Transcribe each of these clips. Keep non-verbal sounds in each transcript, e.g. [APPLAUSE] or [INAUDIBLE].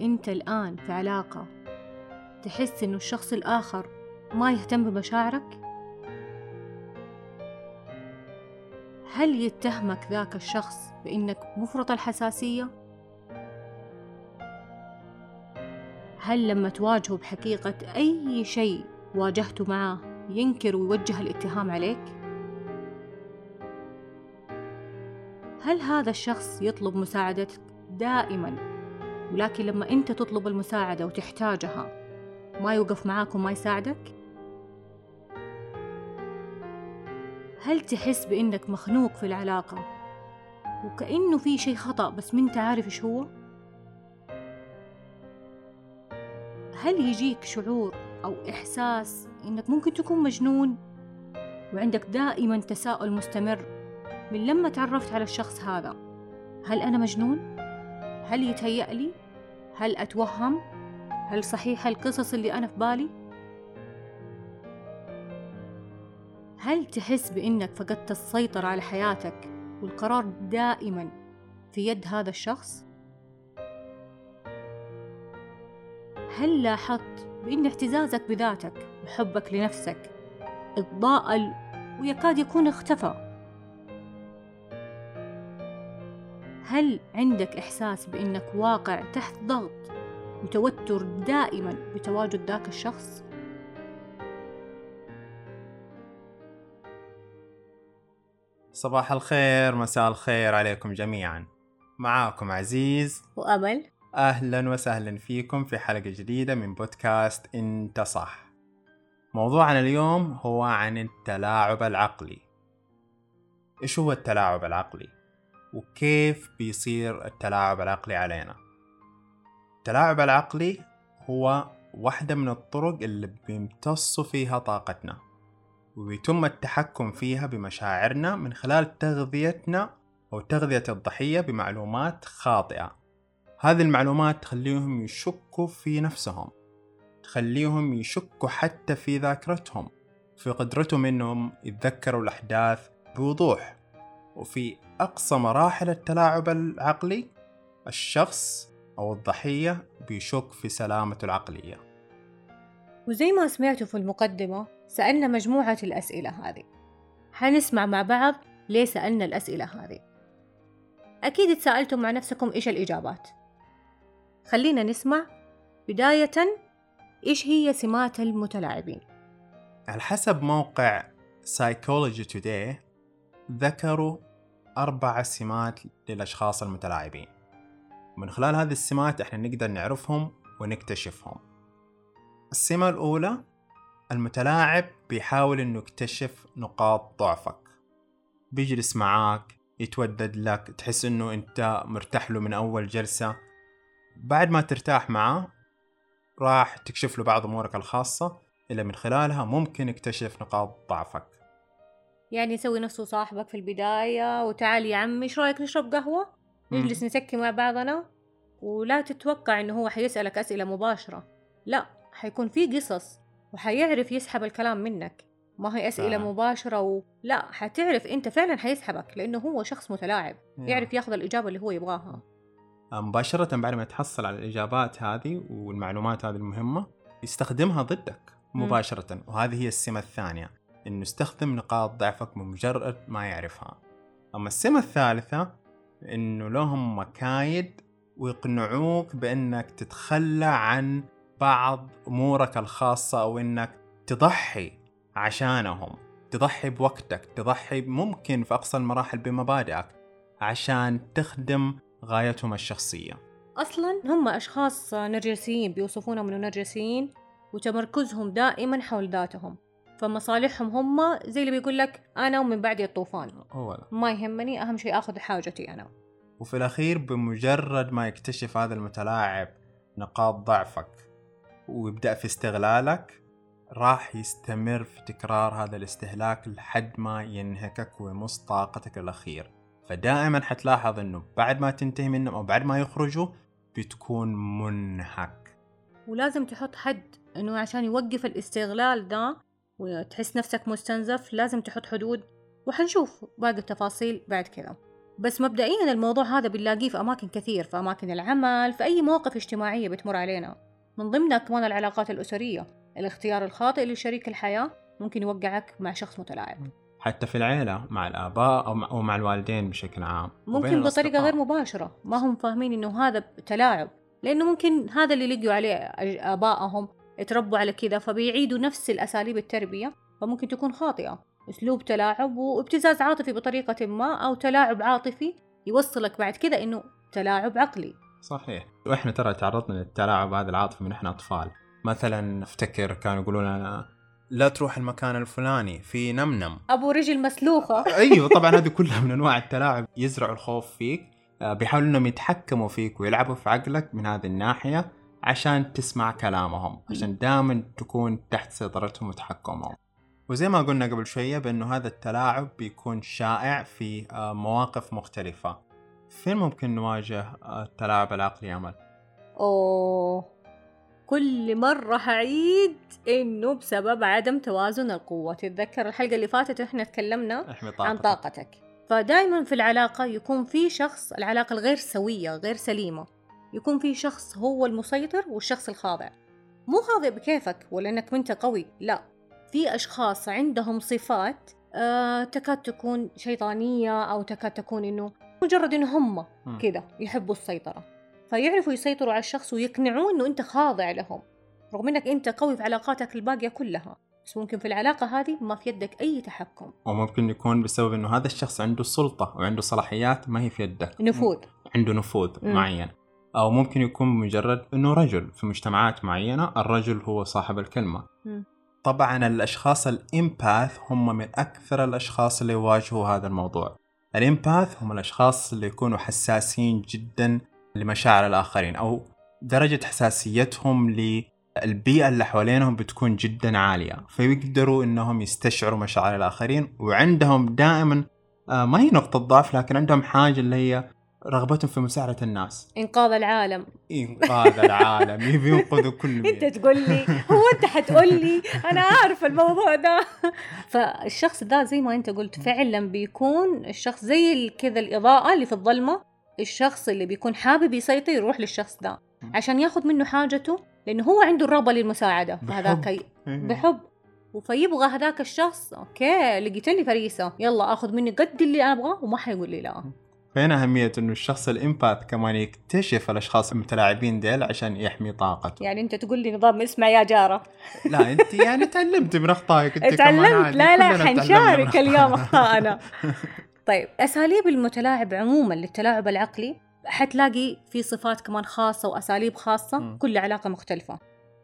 أنت الآن في علاقة تحس إنه الشخص الآخر ما يهتم بمشاعرك؟ هل يتهمك ذاك الشخص بإنك مفرط الحساسية؟ هل لما تواجهه بحقيقة أي شيء واجهته معاه ينكر ويوجه الاتهام عليك؟ هل هذا الشخص يطلب مساعدتك دائما ولكن لما أنت تطلب المساعدة وتحتاجها ما يوقف معاك وما يساعدك؟ هل تحس بإنك مخنوق في العلاقة وكأنه في شي خطأ بس ما انت عارف إيش هو؟ هل يجيك شعور أو إحساس إنك ممكن تكون مجنون وعندك دائما تساؤل مستمر من لما تعرفت على الشخص هذا هل أنا مجنون؟ هل يتهيأ لي؟ هل أتوهم؟ هل صحيح القصص اللي أنا في بالي؟ هل تحس بإنك فقدت السيطرة على حياتك والقرار دائما في يد هذا الشخص؟ هل لاحظت بأن اعتزازك بذاتك وحبك لنفسك اتضاءل ويكاد يكون اختفى؟ هل عندك إحساس بأنك واقع تحت ضغط وتوتر دائما بتواجد ذاك الشخص؟ صباح الخير مساء الخير عليكم جميعا. معاكم عزيز. وأمل. أهلا وسهلا فيكم في حلقة جديدة من بودكاست انت صح موضوعنا اليوم هو عن التلاعب العقلي. إيش هو التلاعب العقلي؟ وكيف بيصير التلاعب العقلي علينا. التلاعب العقلي هو واحدة من الطرق اللي بيمتص فيها طاقتنا ويتم التحكم فيها بمشاعرنا من خلال تغذيتنا أو تغذية الضحية بمعلومات خاطئة. هذه المعلومات تخليهم يشكوا في نفسهم تخليهم يشكوا حتى في ذاكرتهم في قدرتهم إنهم يتذكروا الأحداث بوضوح وفي أقصى مراحل التلاعب العقلي الشخص أو الضحية بيشك في سلامته العقلية. وزي ما سمعتوا في المقدمة سألنا مجموعة الأسئلة هذه. حنسمع مع بعض ليه سألنا الأسئلة هذه. أكيد تساءلتم مع نفسكم إيش الإجابات. خلينا نسمع. بداية إيش هي سمات المتلاعبين؟ على حسب موقع Psychology Today ذكروا أربع سمات للأشخاص المتلاعبين. من خلال هذه السمات إحنا نقدر نعرفهم ونكتشفهم. السمة الأولى المتلاعب بيحاول إنه يكتشف نقاط ضعفك. بيجلس معاك يتودد لك تحس إنه أنت مرتاح له من أول جلسة. بعد ما ترتاح معاه راح تكشف له بعض أمورك الخاصة اللي من خلالها ممكن يكتشف نقاط ضعفك. يعني يسوي نفسه صاحبك في البداية وتعال يا عمي إيش رأيك نشرب قهوة؟ نجلس نسكي مع بعضنا ولا تتوقع إنه هو حيسألك أسئلة مباشرة. لا حيكون في قصص وحيعرف يسحب الكلام منك. ما هي أسئلة آه. مباشرة و... لا حتعرف أنت فعلا حيسحبك لأنه هو شخص متلاعب يعرف ياخذ الإجابة اللي هو يبغاها. مباشرة بعد ما تحصل على الإجابات هذه والمعلومات هذه المهمة يستخدمها ضدك. مباشرة وهذه هي السمة الثانية. إنه يستخدم نقاط ضعفك بمجرد ما يعرفها. أما السمة الثالثة إنه لهم مكايد ويقنعوك بإنك تتخلى عن بعض أمورك الخاصة أو إنك تضحي عشانهم تضحي بوقتك تضحي ممكن في أقصى المراحل بمبادئك عشان تخدم غايتهم الشخصية. أصلا هم أشخاص نرجسيين بيوصفونهم إنه نرجسيين وتمركزهم دائما حول ذاتهم. فمصالحهم هم زي اللي بيقول لك أنا ومن بعدي الطوفان. أولا ما يهمني أهم شيء آخذ حاجتي أنا. وفي الأخير بمجرد ما يكتشف هذا المتلاعب نقاط ضعفك ويبدأ في استغلالك راح يستمر في تكرار هذا الاستهلاك لحد ما ينهكك ويمص طاقتك الأخير. فدائما حتلاحظ إنه بعد ما تنتهي منهم أو بعد ما يخرجوا بتكون منهك. ولازم تحط حد إنه عشان يوقف الاستغلال ده وتحس نفسك مستنزف لازم تحط حدود وحنشوف باقي التفاصيل بعد كذا. بس مبدئيا الموضوع هذا بنلاقيه في أماكن كثير في أماكن العمل في أي مواقف اجتماعية بتمر علينا. من ضمنها كمان العلاقات الأسرية الاختيار الخاطئ لشريك الحياة ممكن يوقعك مع شخص متلاعب. حتى في العيلة مع الآباء أو مع, أو مع الوالدين بشكل عام. ممكن بطريقة غير مباشرة ما هم فاهمين إنه هذا تلاعب لأنه ممكن هذا اللي لقوا عليه آبائهم اتربوا على كذا فبيعيدوا نفس الأساليب التربية فممكن تكون خاطئة. أسلوب تلاعب وابتزاز عاطفي بطريقة ما أو تلاعب عاطفي يوصلك بعد كذا إنه تلاعب عقلي. صحيح. وإحنا ترى تعرضنا للتلاعب هذا العاطفي من إحنا أطفال. مثلا افتكر كانوا يقولون لنا لا تروح المكان الفلاني في نمنم. أبو رجل مسلوخة. [LAUGHS] أيوه طبعا هذه كلها من أنواع التلاعب. يزرعوا الخوف فيك. آه، بيحاولوا إنهم يتحكموا فيك ويلعبوا في عقلك من هذه الناحية. عشان تسمع كلامهم عشان دائما تكون تحت سيطرتهم وتحكمهم. وزي ما قلنا قبل شوية بأنه هذا التلاعب بيكون شائع في آه، مواقف مختلفة. فين ممكن نواجه آه، التلاعب العقلي أمل؟ أوه. كل مرة هعيد إنه بسبب عدم توازن القوة. تتذكر الحلقة اللي فاتت إحنا تكلمنا عن طاقتك. فدائما في العلاقة يكون في شخص العلاقة الغير سوية غير سليمة. يكون في شخص هو المسيطر والشخص الخاضع. مو خاضع بكيفك ولا انك انت قوي لا. في أشخاص عندهم صفات آه تكاد تكون شيطانية أو تكاد تكون إنه مجرد إنه هم كذا يحبوا السيطرة. فيعرفوا يسيطروا على الشخص ويقنعوه إنه أنت خاضع لهم. رغم إنك أنت قوي في علاقاتك الباقية كلها بس ممكن في العلاقة هذه ما في يدك أي تحكم. وممكن يكون بسبب إنه هذا الشخص عنده سلطة وعنده صلاحيات ما هي في يدك. نفوذ. عنده نفوذ. معين. أو ممكن يكون مجرد أنه رجل في مجتمعات معينة الرجل هو صاحب الكلمة. م. طبعا الأشخاص الإمباث هم من أكثر الأشخاص اللي يواجهوا هذا الموضوع. الإمباث هم الأشخاص اللي يكونوا حساسين جدا لمشاعر الآخرين أو درجة حساسيتهم للبيئة اللي حوالينهم بتكون جدا عالية. فيقدروا إنهم يستشعروا مشاعر الآخرين وعندهم دائما آه، ما هي نقطة ضعف لكن عندهم حاجة اللي هي رغبتهم في مساعدة الناس. إنقاذ العالم. إنقاذ العالم. [LAUGHS] يبي ينقذوا كل أنت تقول لي هو أنت حتقول لي؟ أنا عارف الموضوع ده. [LAUGHS] فالشخص ده زي ما أنت قلت فعلا بيكون الشخص زي كذا الإضاءة اللي في الظلمة. الشخص اللي بيكون حابب يسيطر يروح للشخص ده. عشان ياخذ منه حاجته لأنه هو عنده الرغبة للمساعدة فهذاك إيه. بحب. فيبغى هذاك الشخص okay لقيت لي فريسة يلا آخذ مني قد اللي أنا أبغاه وما حيقول لي لا. فين أهمية إنه الشخص ال empath كمان يكتشف الأشخاص المتلاعبين ديل عشان يحمي طاقته. يعني أنت تقول لي نظام اسمع يا جارة. [LAUGHS] لا أنت يعني تعلمت من أخطائك أنت تعلمت؟ لا لا حنشارك اليوم أخطائنا [LAUGHS] طيب أساليب المتلاعب عموما للتلاعب العقلي. حتلاقي في صفات كمان خاصة وأساليب خاصة م. كل علاقة مختلفة.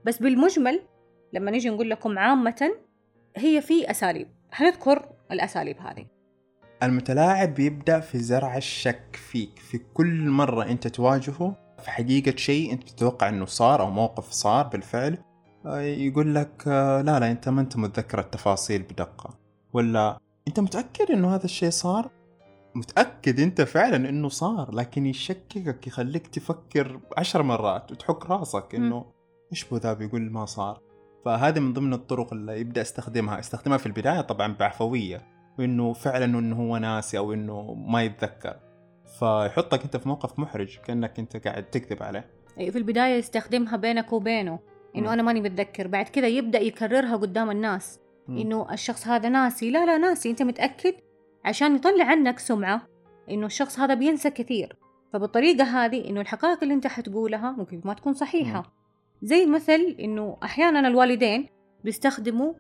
بس بالمجمل لما نيجي نقول لكم عامة هي في أساليب. حنذكر الأساليب هذه. المتلاعب بيبدأ في زرع الشك فيك في كل مرة أنت تواجهه في حقيقة شيء أنت تتوقع أنه صار أو موقف صار بالفعل يقول لك لا لا أنت ما أنت متذكر التفاصيل بدقة. ولا أنت متأكد أنه هذا الشيء صار؟ متأكد أنت فعلا أنه صار لكن يشككك يخليك تفكر عشر مرات وتحك راسك أنه إيش بو ذا بيقول ما صار؟ فهذه من ضمن الطرق اللي يبدأ استخدمها استخدمها في البداية طبعا بعفوية وانه فعلا إنه هو ناسي أو إنه ما يتذكر. فيحطك أنت في موقف محرج كأنك أنت قاعد تكذب عليه. أي في البداية يستخدمها بينك وبينه إنه أنا ماني متذكر. بعد كذا يبدأ يكررها قدام الناس. إنه الشخص هذا ناسي. لا لا ناسي. أنت متأكد؟ عشان يطلع عنك سمعة إنه الشخص هذا بينسى كثير. فبالطريقة هذه إنه الحقائق اللي أنت حتقولها ممكن ما تكون صحيحة. زي مثل إنه أحيانا الوالدين بيستخدموا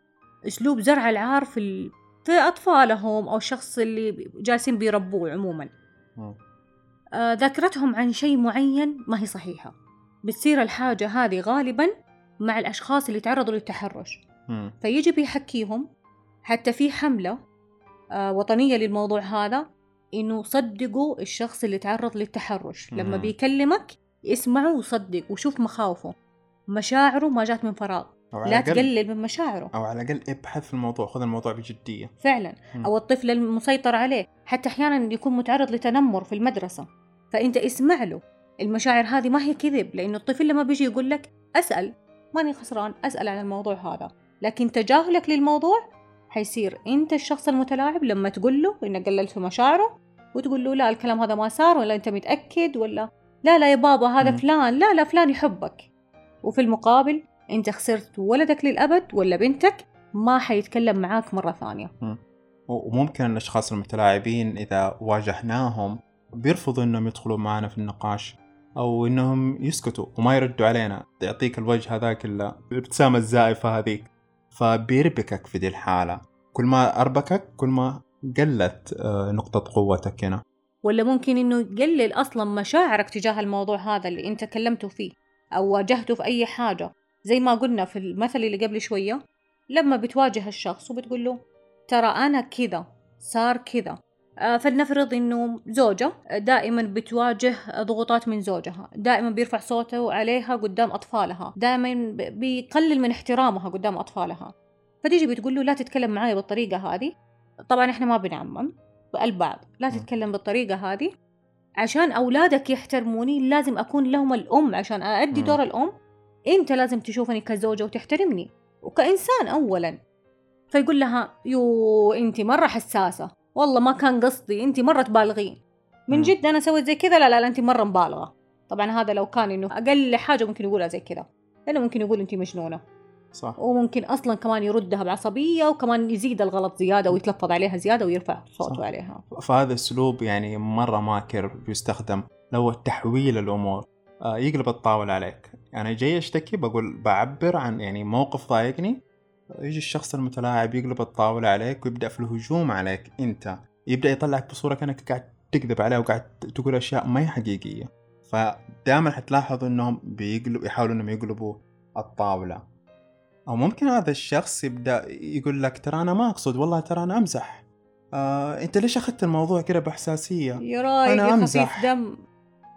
أسلوب زرع العار في في أطفالهم أو الشخص اللي جالسين بيربوه عموما. آه. ذاكرتهم عن شيء معين ما هي صحيحة. بتصير الحاجة هذه غالبا مع الأشخاص اللي تعرضوا للتحرش. فيجي بيحكيهم حتى في حملة آه وطنية للموضوع هذا إنه صدقوا الشخص اللي تعرض للتحرش. لما بيكلمك اسمعه وصدق وشوف مخاوفه. مشاعره ما جات من فراغ. لا تقلل من مشاعره. أو على الأقل ابحث في الموضوع خذ الموضوع بجدية. فعلا. م. أو الطفل المسيطر عليه. حتى أحيانا يكون متعرض لتنمر في المدرسة. فأنت اسمع له. المشاعر هذه ما هي كذب لأنه الطفل لما بيجي يقول لك أسأل ماني خسران أسأل عن الموضوع هذا. لكن تجاهلك للموضوع حيصير أنت الشخص المتلاعب لما تقول له إنك قللت في مشاعره وتقول له لا الكلام هذا ما صار ولا أنت متأكد ولا لا لا يا بابا هذا مم. فلان لا لا فلان يحبك. وفي المقابل أنت خسرت ولدك للأبد ولا بنتك ما حيتكلم معاك مرة ثانية. وممكن الأشخاص المتلاعبين إذا واجهناهم بيرفضوا إنهم يدخلوا معنا في النقاش أو إنهم يسكتوا وما يردوا علينا. يعطيك الوجه هذاك ال- الابتسامة الزائفة هذيك. فبيربكك في دي الحالة. كل ما أربكك كل ما قلت آه، نقطة قوتك هنا. ولا ممكن إنه يقلل أصلا مشاعرك تجاه الموضوع هذا اللي أنت كلمته فيه أو واجهته في أي حاجة. زي ما قلنا في المثل اللي قبل شوية لما بتواجه الشخص وبتقول له ترى أنا كذا صار كذا آه، فلنفرض إنه زوجة دائما بتواجه ضغوطات من زوجها دائما بيرفع صوته عليها قدام أطفالها دائما بيقلل من احترامها قدام أطفالها فتيجي بتقول له لا تتكلم معي بالطريقة هذه طبعا إحنا ما بنعمم البعض لا. تتكلم بالطريقة هذه عشان أولادك يحترموني لازم أكون لهم الأم عشان أأدي. دور الأم أنت لازم تشوفني كزوجة وتحترمني. وكإنسان أولا. فيقول لها يو أنت مرة حساسة. والله ما كان قصدي أنت مرة تبالغين. من. جد أنا سويت زي كذا؟ لا لا, لا أنت مرة مبالغة. طبعا هذا لو كان إنه أقل حاجة ممكن يقولها زي كذا. لأنه ممكن يقول أنت مجنونة. صح. وممكن أصلا كمان يردها بعصبية وكمان يزيد الغلط زيادة ويتلفظ عليها زيادة ويرفع صوته صح. عليها. فهذا اسلوب يعني مرة ماكر بيستخدم لو تحويل الأمور. آه، يقلب الطاولة عليك. يعني جاي أشتكي بقول بعبر عن يعني موقف ضايقني. يجي الشخص المتلاعب يقلب الطاولة عليك ويبدأ في الهجوم عليك أنت. يبدأ يطلعك بصورة كأنك قاعد تكذب عليه وقاعد تقول أشياء ما هي حقيقية. فدائما حتلاحظوا إنهم بيقلب يحاولوا إنهم يقلبوا الطاولة. أو ممكن هذا الشخص يبدأ يقول لك ترى أنا ما أقصد والله ترى أنا أمزح. آه، أنت ليش أخذت الموضوع كده بإحساسية؟ يا رايق يا أمزح. خفيف دم.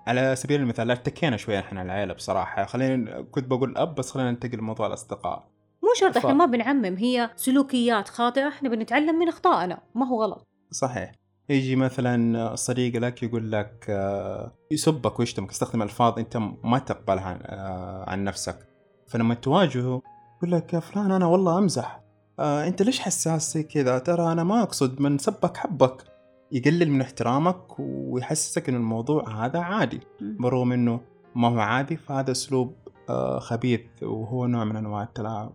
على سبيل المثال لا اتكينا شوية إحنا العيلة بصراحة. خلينا كنت بقول أب بس خلينا ننتقل لموضوع الأصدقاء. مو شرط إحنا ما بنعمم هي سلوكيات خاطئة إحنا بنتعلم من أخطائنا ما هو غلط. صحيح. يجي مثلا صديق لك يقول لك آه، يسبك ويشتمك يستخدم ألفاظ أنت ما تقبلها عن, آه، عن نفسك. فلما تواجهه يقول لك يا فلان أنا والله أمزح. آه، أنت ليش حساس زي كذا؟ ترى أنا ما أقصد من سبك حبك. يقلل من احترامك ويحسسك ان الموضوع هذا عادي. بالرغم إنه ما هو عادي فهذا أسلوب آه، خبيث وهو نوع من أنواع التلاعب.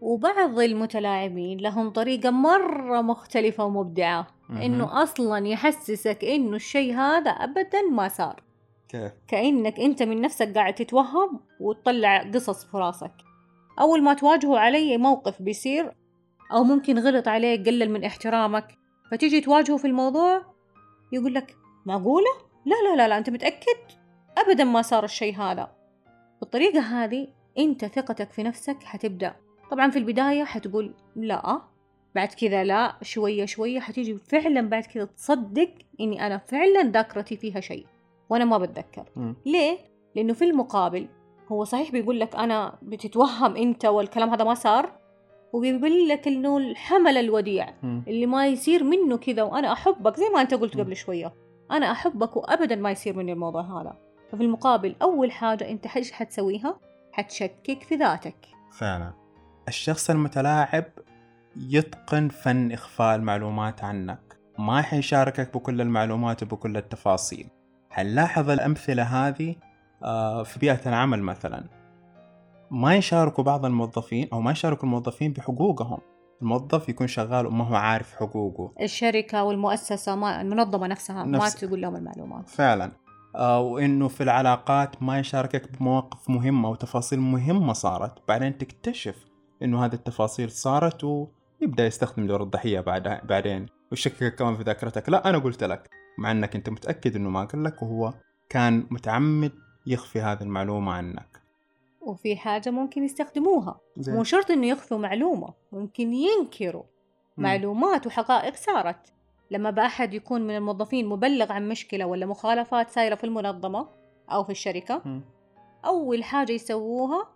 وبعض المتلاعبين لهم طريقة مرة مختلفة ومبدعة. مهم. إنه أصلا يحسسك إنه الشيء هذا أبدا ما صار. كيف؟ كأنك أنت من نفسك قاعد تتوهم وتطلع قصص في راسك. أول ما تواجهه علي موقف بيصير أو ممكن غلط عليك قلل من احترامك فتيجي تواجهه في الموضوع يقول لك معقولة؟ لا لا لا لا أنت متأكد؟ أبدا ما صار الشيء هذا بالطريقة هذه أنت ثقتك في نفسك حتبدأ طبعا في البداية حتقول لا بعد كذا لا شوية شوية حتيجي فعلا بعد كذا تصدق إني أنا فعلا ذاكرتي فيها شيء وأنا ما بتذكر مم. ليه؟ لأنه في المقابل هو صحيح بيقول لك أنا بتتوهم أنت والكلام هذا ما صار وبيقول لك إنه الحمل الوديع. اللي ما يصير منه كذا وأنا أحبك زي ما أنت قلت. قبل شوية. أنا أحبك وأبدا ما يصير مني الموضوع هذا. ففي المقابل أول حاجة أنت إيش حتسويها؟ حتشكك في ذاتك. فعلا. الشخص المتلاعب يتقن فن إخفاء المعلومات عنك. ما حيشاركك بكل المعلومات وبكل التفاصيل. حنلاحظ الأمثلة هذه؟ آه، في بيئة العمل مثلا. ما يشاركوا بعض الموظفين أو ما يشاركوا الموظفين بحقوقهم. الموظف يكون شغال وما هو عارف حقوقه. الشركة والمؤسسة ما المنظمة نفسها ما نفس- تقول لهم المعلومات. فعلا. آه، وإنه في العلاقات ما يشاركك بمواقف مهمة وتفاصيل مهمة صارت. بعدين تكتشف إنه هذه التفاصيل صارت ويبدأ يستخدم دور الضحية بعد بعدين. ويشككك كمان في ذاكرتك. لا أنا قلت لك. مع إنك أنت متأكد إنه ما قال لك وهو كان متعمد يخفي هذه المعلومة عنك. وفي حاجة ممكن يستخدموها. مو شرط إنه يخفوا معلومة ممكن ينكروا. معلومات وحقائق صارت. لما بأحد يكون من الموظفين مبلغ عن مشكلة ولا مخالفات سايرة في المنظمة أو في الشركة مم. أول حاجة يسووها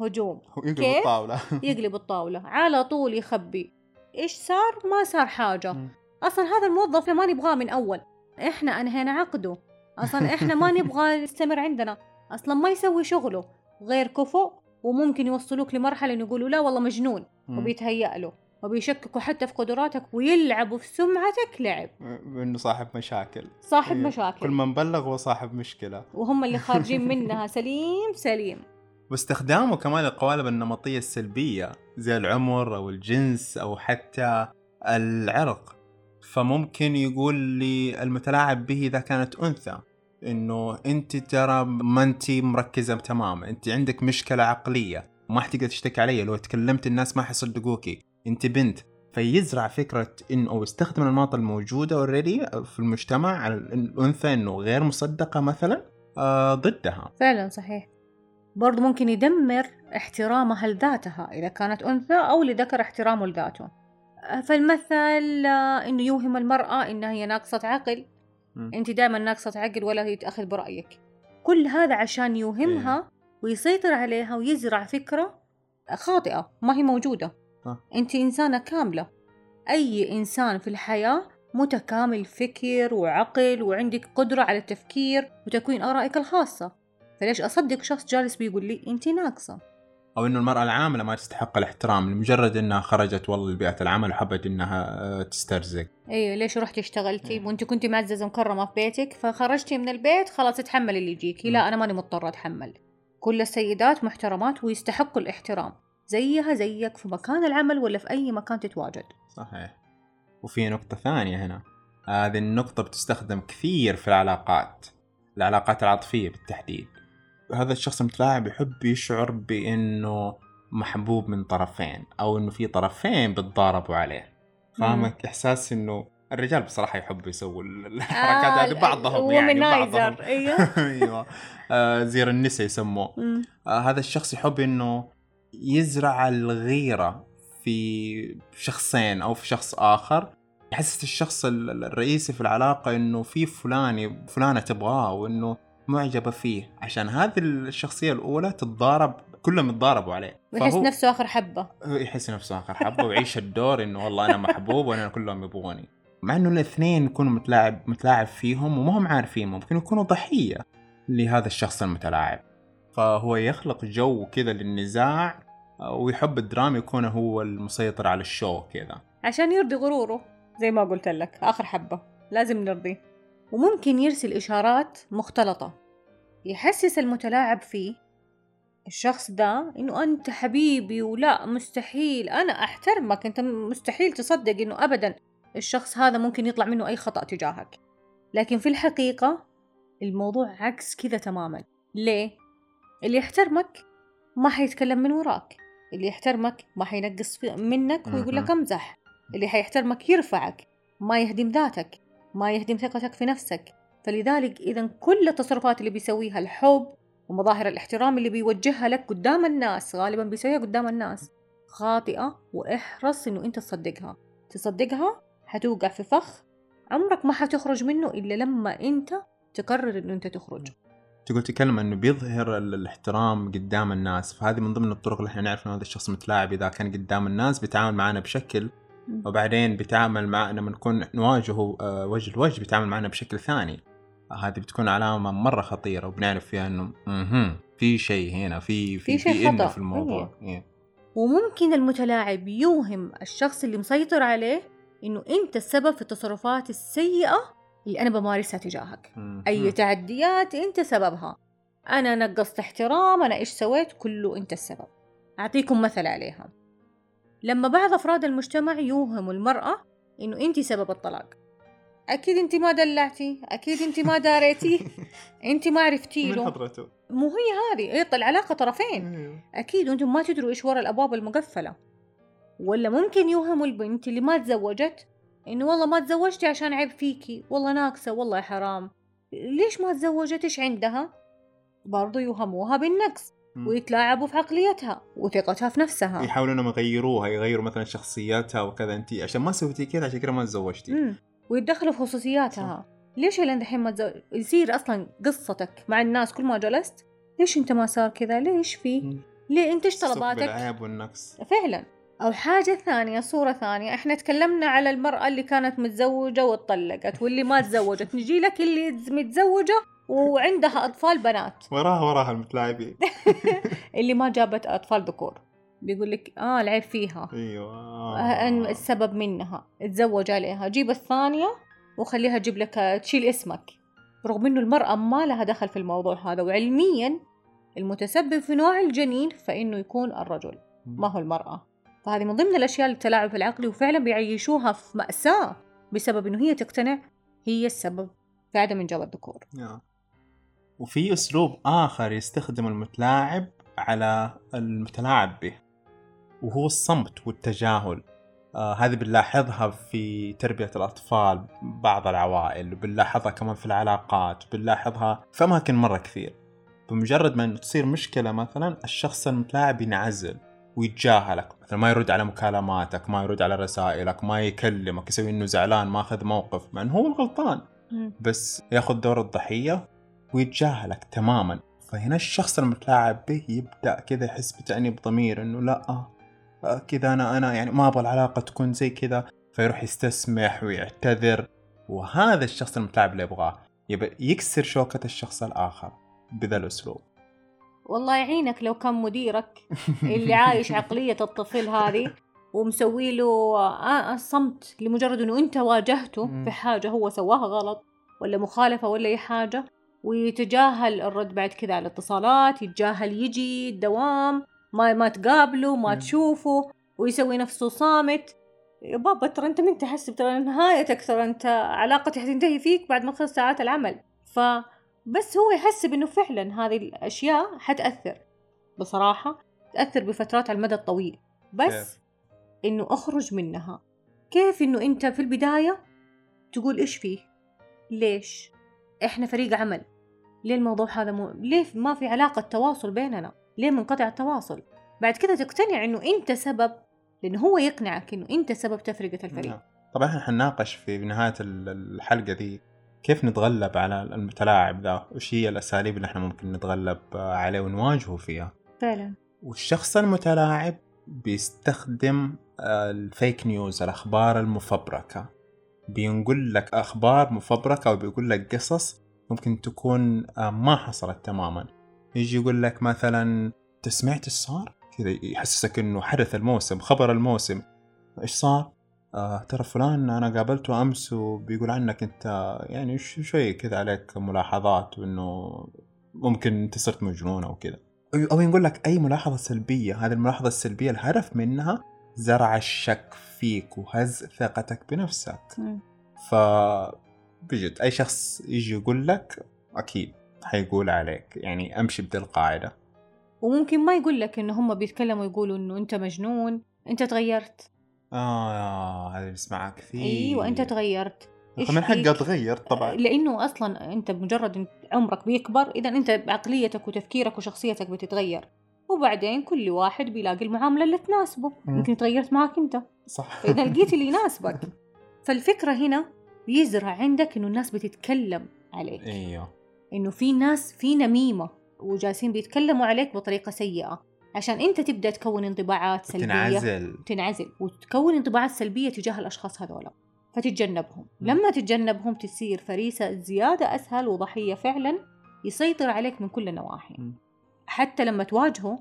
هجوم. يقلب كيف؟ الطاولة. [LAUGHS] يقلب الطاولة. على طول يخبي. إيش صار؟ ما صار حاجة. مم. أصلا هذا الموظف ما نبغاه من أول. إحنا أنهينا عقده. أصلا إحنا ما [LAUGHS] نبغى يستمر عندنا. أصلا ما يسوي شغله. غير كفؤ وممكن يوصلوك لمرحلة إنه يقولوا لا والله مجنون. وبيتهيأ له وبيشككوا حتى في قدراتك ويلعبوا في سمعتك لعب. إنه صاحب مشاكل. صاحب إيه. مشاكل. كل ما نبلغ هو صاحب مشكلة. وهم اللي خارجين [LAUGHS] منها سليم سليم. واستخدامه كمان القوالب النمطية السلبية زي العمر أو الجنس أو حتى العرق. فممكن يقول لي المتلاعب به إذا كانت أنثى. إنه أنت ترى ما أنت مركزة تماما. أنت عندك مشكلة عقلية. وما حتقدر تشتكي علي لو تكلمت الناس ما حيصدقوكي. أنت بنت. فيزرع فكرة إنه أو يستخدم الأنماط الموجودة اوريدي في المجتمع على الأنثى إنه غير مصدقة مثلا آه ضدها. فعلا صحيح. برضو ممكن يدمر احترامها لذاتها إذا كانت أنثى أو لذكر احترامه لذاته. فالمثل آه، إنه يوهم المرأة إنها هي ناقصة عقل. م. أنت دائما ناقصة عقل ولا هي تأخذ برأيك. كل هذا عشان يوهمها ويسيطر عليها ويزرع فكرة خاطئة ما هي موجودة. صح. أنت إنسانة كاملة. أي إنسان في الحياة متكامل فكر وعقل وعندك قدرة على التفكير وتكوين آرائك الخاصة. فليش أصدق شخص جالس بيقول لي أنت ناقصة؟ أو إنه المرأة العاملة ما تستحق الاحترام لمجرد إنها خرجت والله لبيئة العمل وحبت إنها آه، تسترزق. أيوه ليش رحتي اشتغلتي مم. وأنت كنت معززة مكرمه في بيتك فخرجتي من البيت خلاص اتحمل اللي يجيكي لا. أنا ماني مضطرة أتحمل. كل السيدات محترمات ويستحقوا الاحترام. زيها زيك في مكان العمل ولا في أي مكان تتواجد. صحيح. وفي نقطة ثانية هنا. هذه النقطة بتستخدم كثير في العلاقات العلاقات العاطفية بالتحديد. هذا الشخص المتلاعب يحب يشعر بأنه محبوب من طرفين أو أنه في طرفين بيتضاربوا عليه. فاهمك؟ إحساس أنه الرجال بصراحة يحبوا يسووا الحركات آه، هذه بعضهم يعني بعضهم. [LAUGHS] أيوه. آه، زير النساء يسموه. آه، هذا الشخص يحب إنه يزرع الغيرة في شخصين أو في شخص آخر. يحسس الشخص ال- ال- الرئيسي في العلاقة إنه في فلاني فلانة تبغاه وإنه معجبة فيه عشان هذه الشخصية الأولى تتضارب كلهم يتضاربوا عليه. ويحس نفسه آخر حبة. يحس نفسه آخر حبة ويعيش الدور إنه والله أنا محبوب وأنا كلهم يبغوني. مع إنه الاثنين يكونوا متلاعب متلاعب فيهم وما هم عارفين ممكن يكونوا ضحية لهذا الشخص المتلاعب. فهو يخلق جو كذا للنزاع ويحب الدراما يكون هو المسيطر على الشو كذا. عشان يرضي غروره زي ما قلت لك آخر حبة. لازم نرضيه. وممكن يرسل إشارات مختلطة. يحسس المتلاعب فيه. الشخص ده إنه أنت حبيبي ولا مستحيل. أنا أحترمك. أنت مستحيل تصدق إنه ابدا الشخص هذا ممكن يطلع منه أي خطأ تجاهك. لكن في الحقيقة الموضوع عكس كذا تماما. ليه؟ اللي يحترمك ما حيتكلم من وراك. اللي يحترمك ما حينقص منك ويقول لك. امزح. اللي حيحترمك يرفعك. ما يهدم ذاتك. ما يهدم ثقتك في نفسك. فلذلك إذا كل التصرفات اللي بيسويها الحب ومظاهر الاحترام اللي بيوجهها لك قدام الناس غالبا بيسويها قدام الناس خاطئة وإحرص إنه أنت تصدقها. تصدقها حتوقع في فخ عمرك ما حتخرج منه إلا لما أنت تقرر إنه أنت تخرج. تقول تكلم إنه بيظهر ال- الاحترام قدام الناس. فهذه من ضمن الطرق اللي إحنا نعرف إنه هذا الشخص متلاعب إذا كان قدام الناس بيتعامل معنا بشكل وبعدين بيتعامل مع لما نكون نواجهه آه، وجه لوجه بيتعامل معنا بشكل ثاني. هذه بتكون علامة مرة خطيرة وبنعرف فيها إنه. في شيء هنا في في في في خطأ. في الموضوع. إيه. وممكن المتلاعب يوهم الشخص اللي مسيطر عليه إنه أنت السبب في التصرفات السيئة اللي أنا بمارسها تجاهك. مهم. أي تعديات أنت سببها. أنا نقصت احترام أنا إيش سويت؟ كله أنت السبب. أعطيكم مثل عليها. لما بعض أفراد المجتمع يوهموا المرأة إنه أنت سبب الطلاق. أكيد أنت ما دلعتي أكيد أنت ما داريتي [LAUGHS] أنت ما عرفتي له. حضرته؟ مو هي هذه العلاقة طرفين. أيوه. أكيد وأنتم ما تدروا إيش ورا الأبواب المقفلة. ولا ممكن يوهموا البنت اللي ما تزوجت إنه والله ما تزوجتي عشان عيب فيكي والله ناقصة والله حرام. ليش ما تزوجت؟ إيش عندها؟ برضو يوهموها بالنقص. ويتلاعبوا في عقليتها وثقتها في نفسها. يحاولون انهم يغيروها يغيروا مثلا شخصياتها وكذا. انت عشان ما سويتي كذا عشان كذا ما تزوجتي. ويتدخلوا في خصوصياتها. ليش لين دحين ما تزوج يصير أصلا قصتك مع الناس كل ما جلست؟ ليش أنت ما صار كذا؟ ليش في؟ مم. ليه؟ إيش السب طلباتك؟ بالعيب والنقص. فعلا. أو حاجة ثانية صورة ثانية. إحنا تكلمنا على المرأة اللي كانت متزوجة واتطلقت واللي ما تزوجت. نجي لك اللي متزوجة وعندها أطفال بنات. [LAUGHS] وراها وراها المتلاعبين. [LAUGHS] اللي ما جابت أطفال ذكور. بيقول لك آه العيب فيها. أيوه. آه، السبب منها. تزوج عليها. جيب الثانية وخليها تجيب لك تشيل اسمك. رغم إنه المرأة ما لها دخل في الموضوع هذا وعلميا المتسبب في نوع الجنين فإنه يكون الرجل ما هو المرأة. فهذه من ضمن الأشياء التلاعب العقلي وفعلا بيعيشوها في مأساة بسبب إنه هي تقتنع هي السبب في عدم إنجاب الذكور. يا. وفي أسلوب آخر يستخدم المتلاعب على المتلاعب به وهو الصمت والتجاهل. آه هذه بنلاحظها في تربية الأطفال بعض العوائل وبنلاحظها كمان في العلاقات بنلاحظها في أماكن مرة كثير. بمجرد ما تصير مشكلة مثلا الشخص المتلاعب ينعزل ويتجاهلك. مثلا ما يرد على مكالماتك ما يرد على رسائلك ما يكلمك يسوي إنه زعلان ماخذ موقف مع إنه هو الغلطان. بس ياخذ دور الضحية ويتجاهلك تماما. فهنا الشخص المتلاعب به يبدأ كذا يحس بتأنيب ضمير إنه لا آه، كذا أنا أنا يعني ما أبغى العلاقة تكون زي كذا. فيروح يستسمح ويعتذر. وهذا الشخص المتلاعب اللي يبغاه يكسر شوكة الشخص الآخر بذا الأسلوب والله يعينك لو كان مديرك [LAUGHS] اللي عايش عقلية الطفل هذه ومسوي له آه الصمت لمجرد إنه أنت واجهته. في حاجة هو سواها غلط ولا مخالفة ولا أي حاجة. ويتجاهل الرد بعد كذا على الاتصالات يتجاهل يجي الدوام ما ما تقابله ما. تشوفه ويسوي نفسه صامت. يا بابا ترى أنت من تحسب ترى نهايتك ترى أنت علاقتي حتنتهي فيك بعد ما تخلص ساعات العمل. فبس هو يحسب انه فعلا هذه الأشياء حتأثر. بصراحة تأثر بفترات على المدى الطويل. بس؟ إنه أخرج منها. كيف إنه أنت في البداية تقول إيش فيه؟ ليش؟ إحنا فريق عمل. ليه الموضوع هذا مو... ليه ما في علاقة تواصل بيننا؟ ليه منقطع التواصل؟ بعد كذا تقتنع إنه أنت سبب لأنه هو يقنعك إنه أنت سبب تفرقة الفريق. نعم. طبعا إحنا حنناقش في نهاية ال- الحلقة دي كيف نتغلب على المتلاعب ذا؟ وش هي الأساليب اللي إحنا ممكن نتغلب عليه ونواجهه فيها؟ فعلا. والشخص المتلاعب بيستخدم الفيك نيوز الأخبار المفبركة. بينقل لك أخبار مفبركة وبيقول لك قصص ممكن تكون آه، ما حصلت تماما. يجي يقول لك مثلا سمعت إيش صار؟ كذا يحسسك إنه حدث الموسم خبر الموسم. إيش صار؟ آه ترى فلان أنا قابلته أمس وبيقول عنك أنت يعني شوي كذا عليك ملاحظات وانه ممكن أنت صرت مجنون أو كذا. أو- أو يقول لك أي ملاحظة سلبية هذه الملاحظة السلبية الهدف منها زرع الشك فيك وهز ثقتك بنفسك. ف بجد أي شخص يجي يقول لك أكيد حيقول عليك. يعني أمشي بدي القاعدة. وممكن ما يقول لك إنه هم بيتكلموا يقولوا إنه أنت مجنون أنت تغيرت. آه هذه بسمعها كثير. أيوه أنت تغيرت. من حقه فيك؟ اتغير طبعا. لأنه أصلا أنت بمجرد إن عمرك بيكبر اذا أنت عقليتك وتفكيرك وشخصيتك بتتغير. وبعدين كل واحد بيلاقي المعاملة اللي تناسبه. يمكن تغيرت معك انت. صح. فإذا لقيت اللي يناسبك. [LAUGHS] فالفكرة هنا بيزرع عندك إنه الناس بتتكلم عليك. إيوه. إنه في ناس في نميمة وجالسين بيتكلموا عليك بطريقة سيئة. عشان أنت تبدأ تكون انطباعات سلبية. تنعزل. تنعزل. وتكون انطباعات سلبية تجاه الأشخاص هذولا. فتتجنبهم. م. لما تتجنبهم تصير فريسة زيادة أسهل وضحية فعلا. يسيطر عليك من كل النواحي. م. حتى لما تواجهه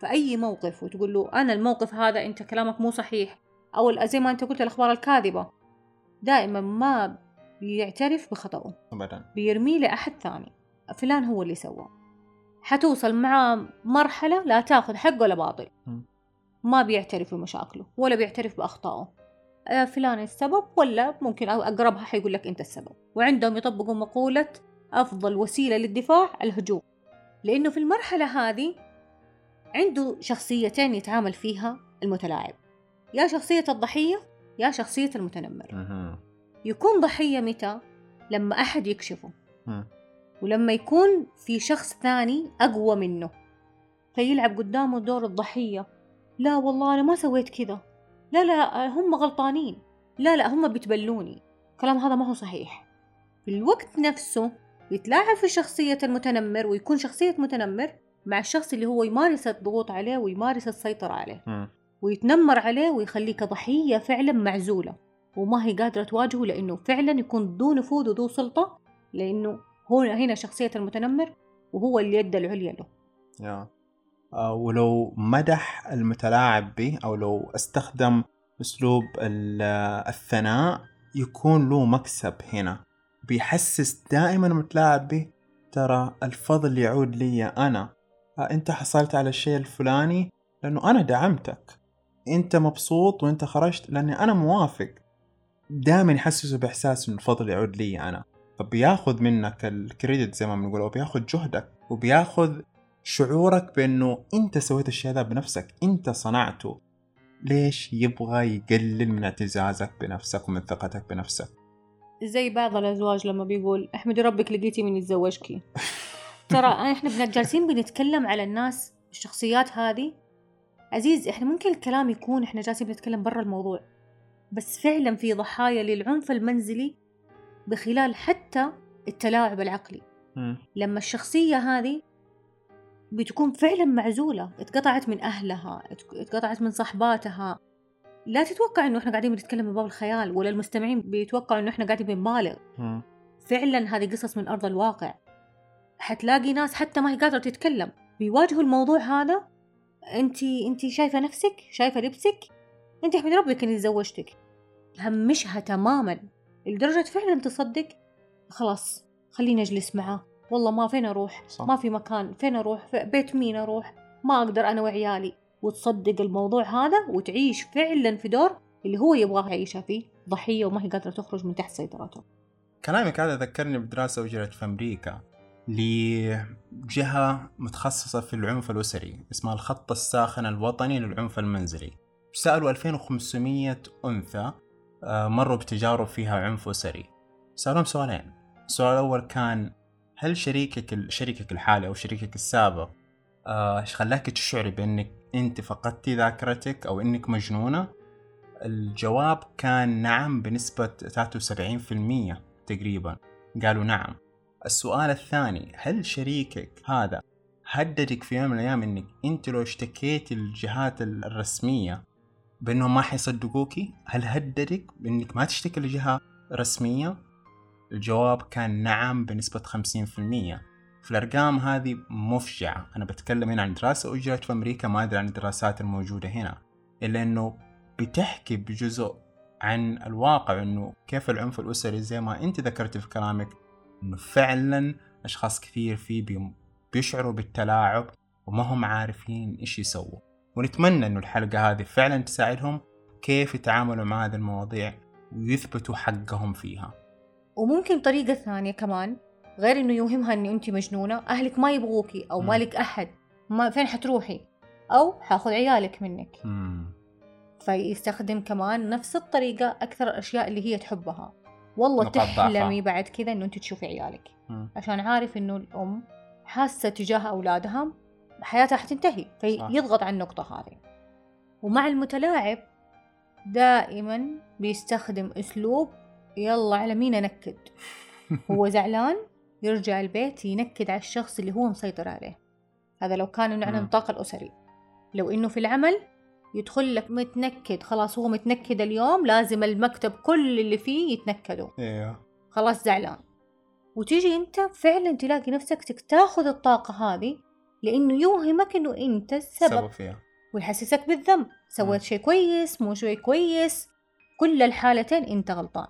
في أي موقف وتقول له أنا الموقف هذا أنت كلامك مو صحيح أو ال- زي ما أنت قلت الأخبار الكاذبة دائما ما بيعترف بخطأه. ابدا. بيرميه لأحد ثاني. فلان هو اللي سوى. حتوصل مع مرحلة لا تأخذ حق ولا باطل. ما بيعترف بمشاكله ولا بيعترف بأخطائه. آه، فلان السبب ولا ممكن أو أقربها حيقول لك أنت السبب. وعندهم يطبقوا مقولة أفضل وسيلة للدفاع الهجوم. لأنه في المرحلة هذه عنده شخصيتين يتعامل فيها المتلاعب. يا شخصية الضحية يا شخصية المتنمر. يكون ضحية متى؟ لما أحد يكشفه. ولما يكون في شخص ثاني أقوى منه. فيلعب قدامه دور الضحية. لا والله أنا ما سويت كذا. لا لا هم غلطانين. لا لا هم بيتبلوني الكلام هذا ما هو صحيح. في الوقت نفسه يتلاعب في شخصية المتنمر ويكون شخصية متنمر مع الشخص اللي هو يمارس الضغوط عليه ويمارس السيطرة عليه. م. ويتنمر عليه ويخليك ضحية فعلا معزولة. وما هي قادرة تواجهه لأنه فعلا يكون ذو نفوذ وذو سلطة لأنه هو هنا شخصية المتنمر وهو اللي يد العليا له. يا. آه، ولو مدح المتلاعب به أو لو استخدم أسلوب ال- الثناء يكون له مكسب هنا. بيحسس دائما المتلاعب به ترى الفضل يعود لي أنا. أنت حصلت على الشيء الفلاني لأنه أنا دعمتك. أنت مبسوط وأنت خرجت لأني أنا موافق. دائما يحسسه بإحساس إنه الفضل يعود لي أنا. فبياخذ منك الكريدت زي ما بنقول وبياخذ جهدك وبياخذ شعورك بأنه أنت سويت الشيء هذا بنفسك أنت صنعته. ليش يبغى يقلل من اعتزازك بنفسك ومن ثقتك بنفسك؟ زي بعض الأزواج لما بيقول أحمدي ربك لقيتي من يتزوجكي. [LAUGHS] ترى إحنا جالسين بنتكلم على الناس الشخصيات هذه. عزيز إحنا ممكن الكلام يكون إحنا جالسين بنتكلم برا الموضوع بس فعلا في ضحايا للعنف المنزلي بخلال حتى التلاعب العقلي. لما الشخصية هذه بتكون فعلا معزولة اتقطعت من أهلها ات- اتقطعت من صحباتها لا تتوقع إنه إحنا قاعدين بنتكلم من باب الخيال ولا المستمعين بيتوقعوا إنه إحنا قاعدين بنبالغ فعلا هذه قصص من أرض الواقع. حتلاقي ناس حتى ما هي قادرة تتكلم. بيواجهوا الموضوع هذا؟ انت انت شايفة نفسك؟ شايفة لبسك؟ انت احمد ربك إني تزوجتك. همشها تماما. لدرجة فعلا تصدق؟ خلاص خليني أجلس معه والله ما فين أروح؟ صح. ما في مكان. فين أروح؟ في بيت مين أروح؟ ما أقدر أنا وعيالي. وتصدق الموضوع هذا وتعيش فعلا في دور اللي هو يبغاه يعيشها فيه. ضحية وما هي قادرة تخرج من تحت سيطرته. كلامك هذا ذكرني بدراسة أجرت في أمريكا لجهة متخصصة في العنف الأسري اسمها الخط الساخن الوطني للعنف المنزلي. سألوا 2500 أنثى آه، مروا بتجارب فيها عنف أسري. سألوهم سؤالين. السؤال الأول كان هل شريكك شريكك الحالي أو شريكك السابق إيش خلاك تشعري بأنك أنت فقدتي ذاكرتك أو أنك مجنونة؟ الجواب كان نعم بنسبة 73% تقريبا. قالوا نعم. السؤال الثاني هل شريكك هذا هددك في يوم من الأيام أنك أنت لو اشتكيتي للجهات الرسمية بأنهم ما حيصدقوكي؟ هل هددك بأنك ما تشتكي لجهة رسمية؟ الجواب كان نعم بنسبة 50% في الأرقام هذه مفجعة. أنا بتكلم هنا عن دراسة أجرت في أمريكا ما أدري عن الدراسات الموجودة هنا إلا أنه بتحكي بجزء عن الواقع إنه كيف العنف الأسري زي ما أنت ذكرتي في كلامك إنه فعلا أشخاص كثير فيه بي- بيشعروا بالتلاعب وما هم عارفين إيش يسووا. ونتمنى إنه الحلقة هذه فعلا تساعدهم كيف يتعاملوا مع هذه المواضيع ويثبتوا حقهم فيها. وممكن طريقة ثانية كمان. غير إنه يوهمها ان انت مجنونة أهلك ما يبغوكي أو مم. مالك أحد. ما فين حتروحي؟ أو حأخذ عيالك منك. مم. فيستخدم كمان نفس الطريقة أكثر الأشياء اللي هي تحبها. والله. تحلمي بعد كذا إنه انت تشوفي عيالك. مم. عشان عارف إنه الأم حاسة تجاه أولادها حياتها حتنتهي. فيضغط على النقطة هذه. ومع المتلاعب دائما بيستخدم أسلوب يلا على مين أنكد؟ [LAUGHS] هو زعلان؟ يرجع البيت ينكد على الشخص اللي هو مسيطر عليه. هذا لو كان إنه عن مم. النطاق الأسري. لو إنه في العمل يدخل لك متنكد خلاص هو متنكد اليوم لازم المكتب كل اللي فيه يتنكدوا. أيوه خلاص زعلان. وتيجي أنت فعلا تلاقي نفسك تاخذ الطاقة هذه لأنه يوهمك إنه أنت السبب. سبب فيها. ويحسسك بالذنب. سويت. شيء كويس مو شيء كويس. كل الحالتين أنت غلطان.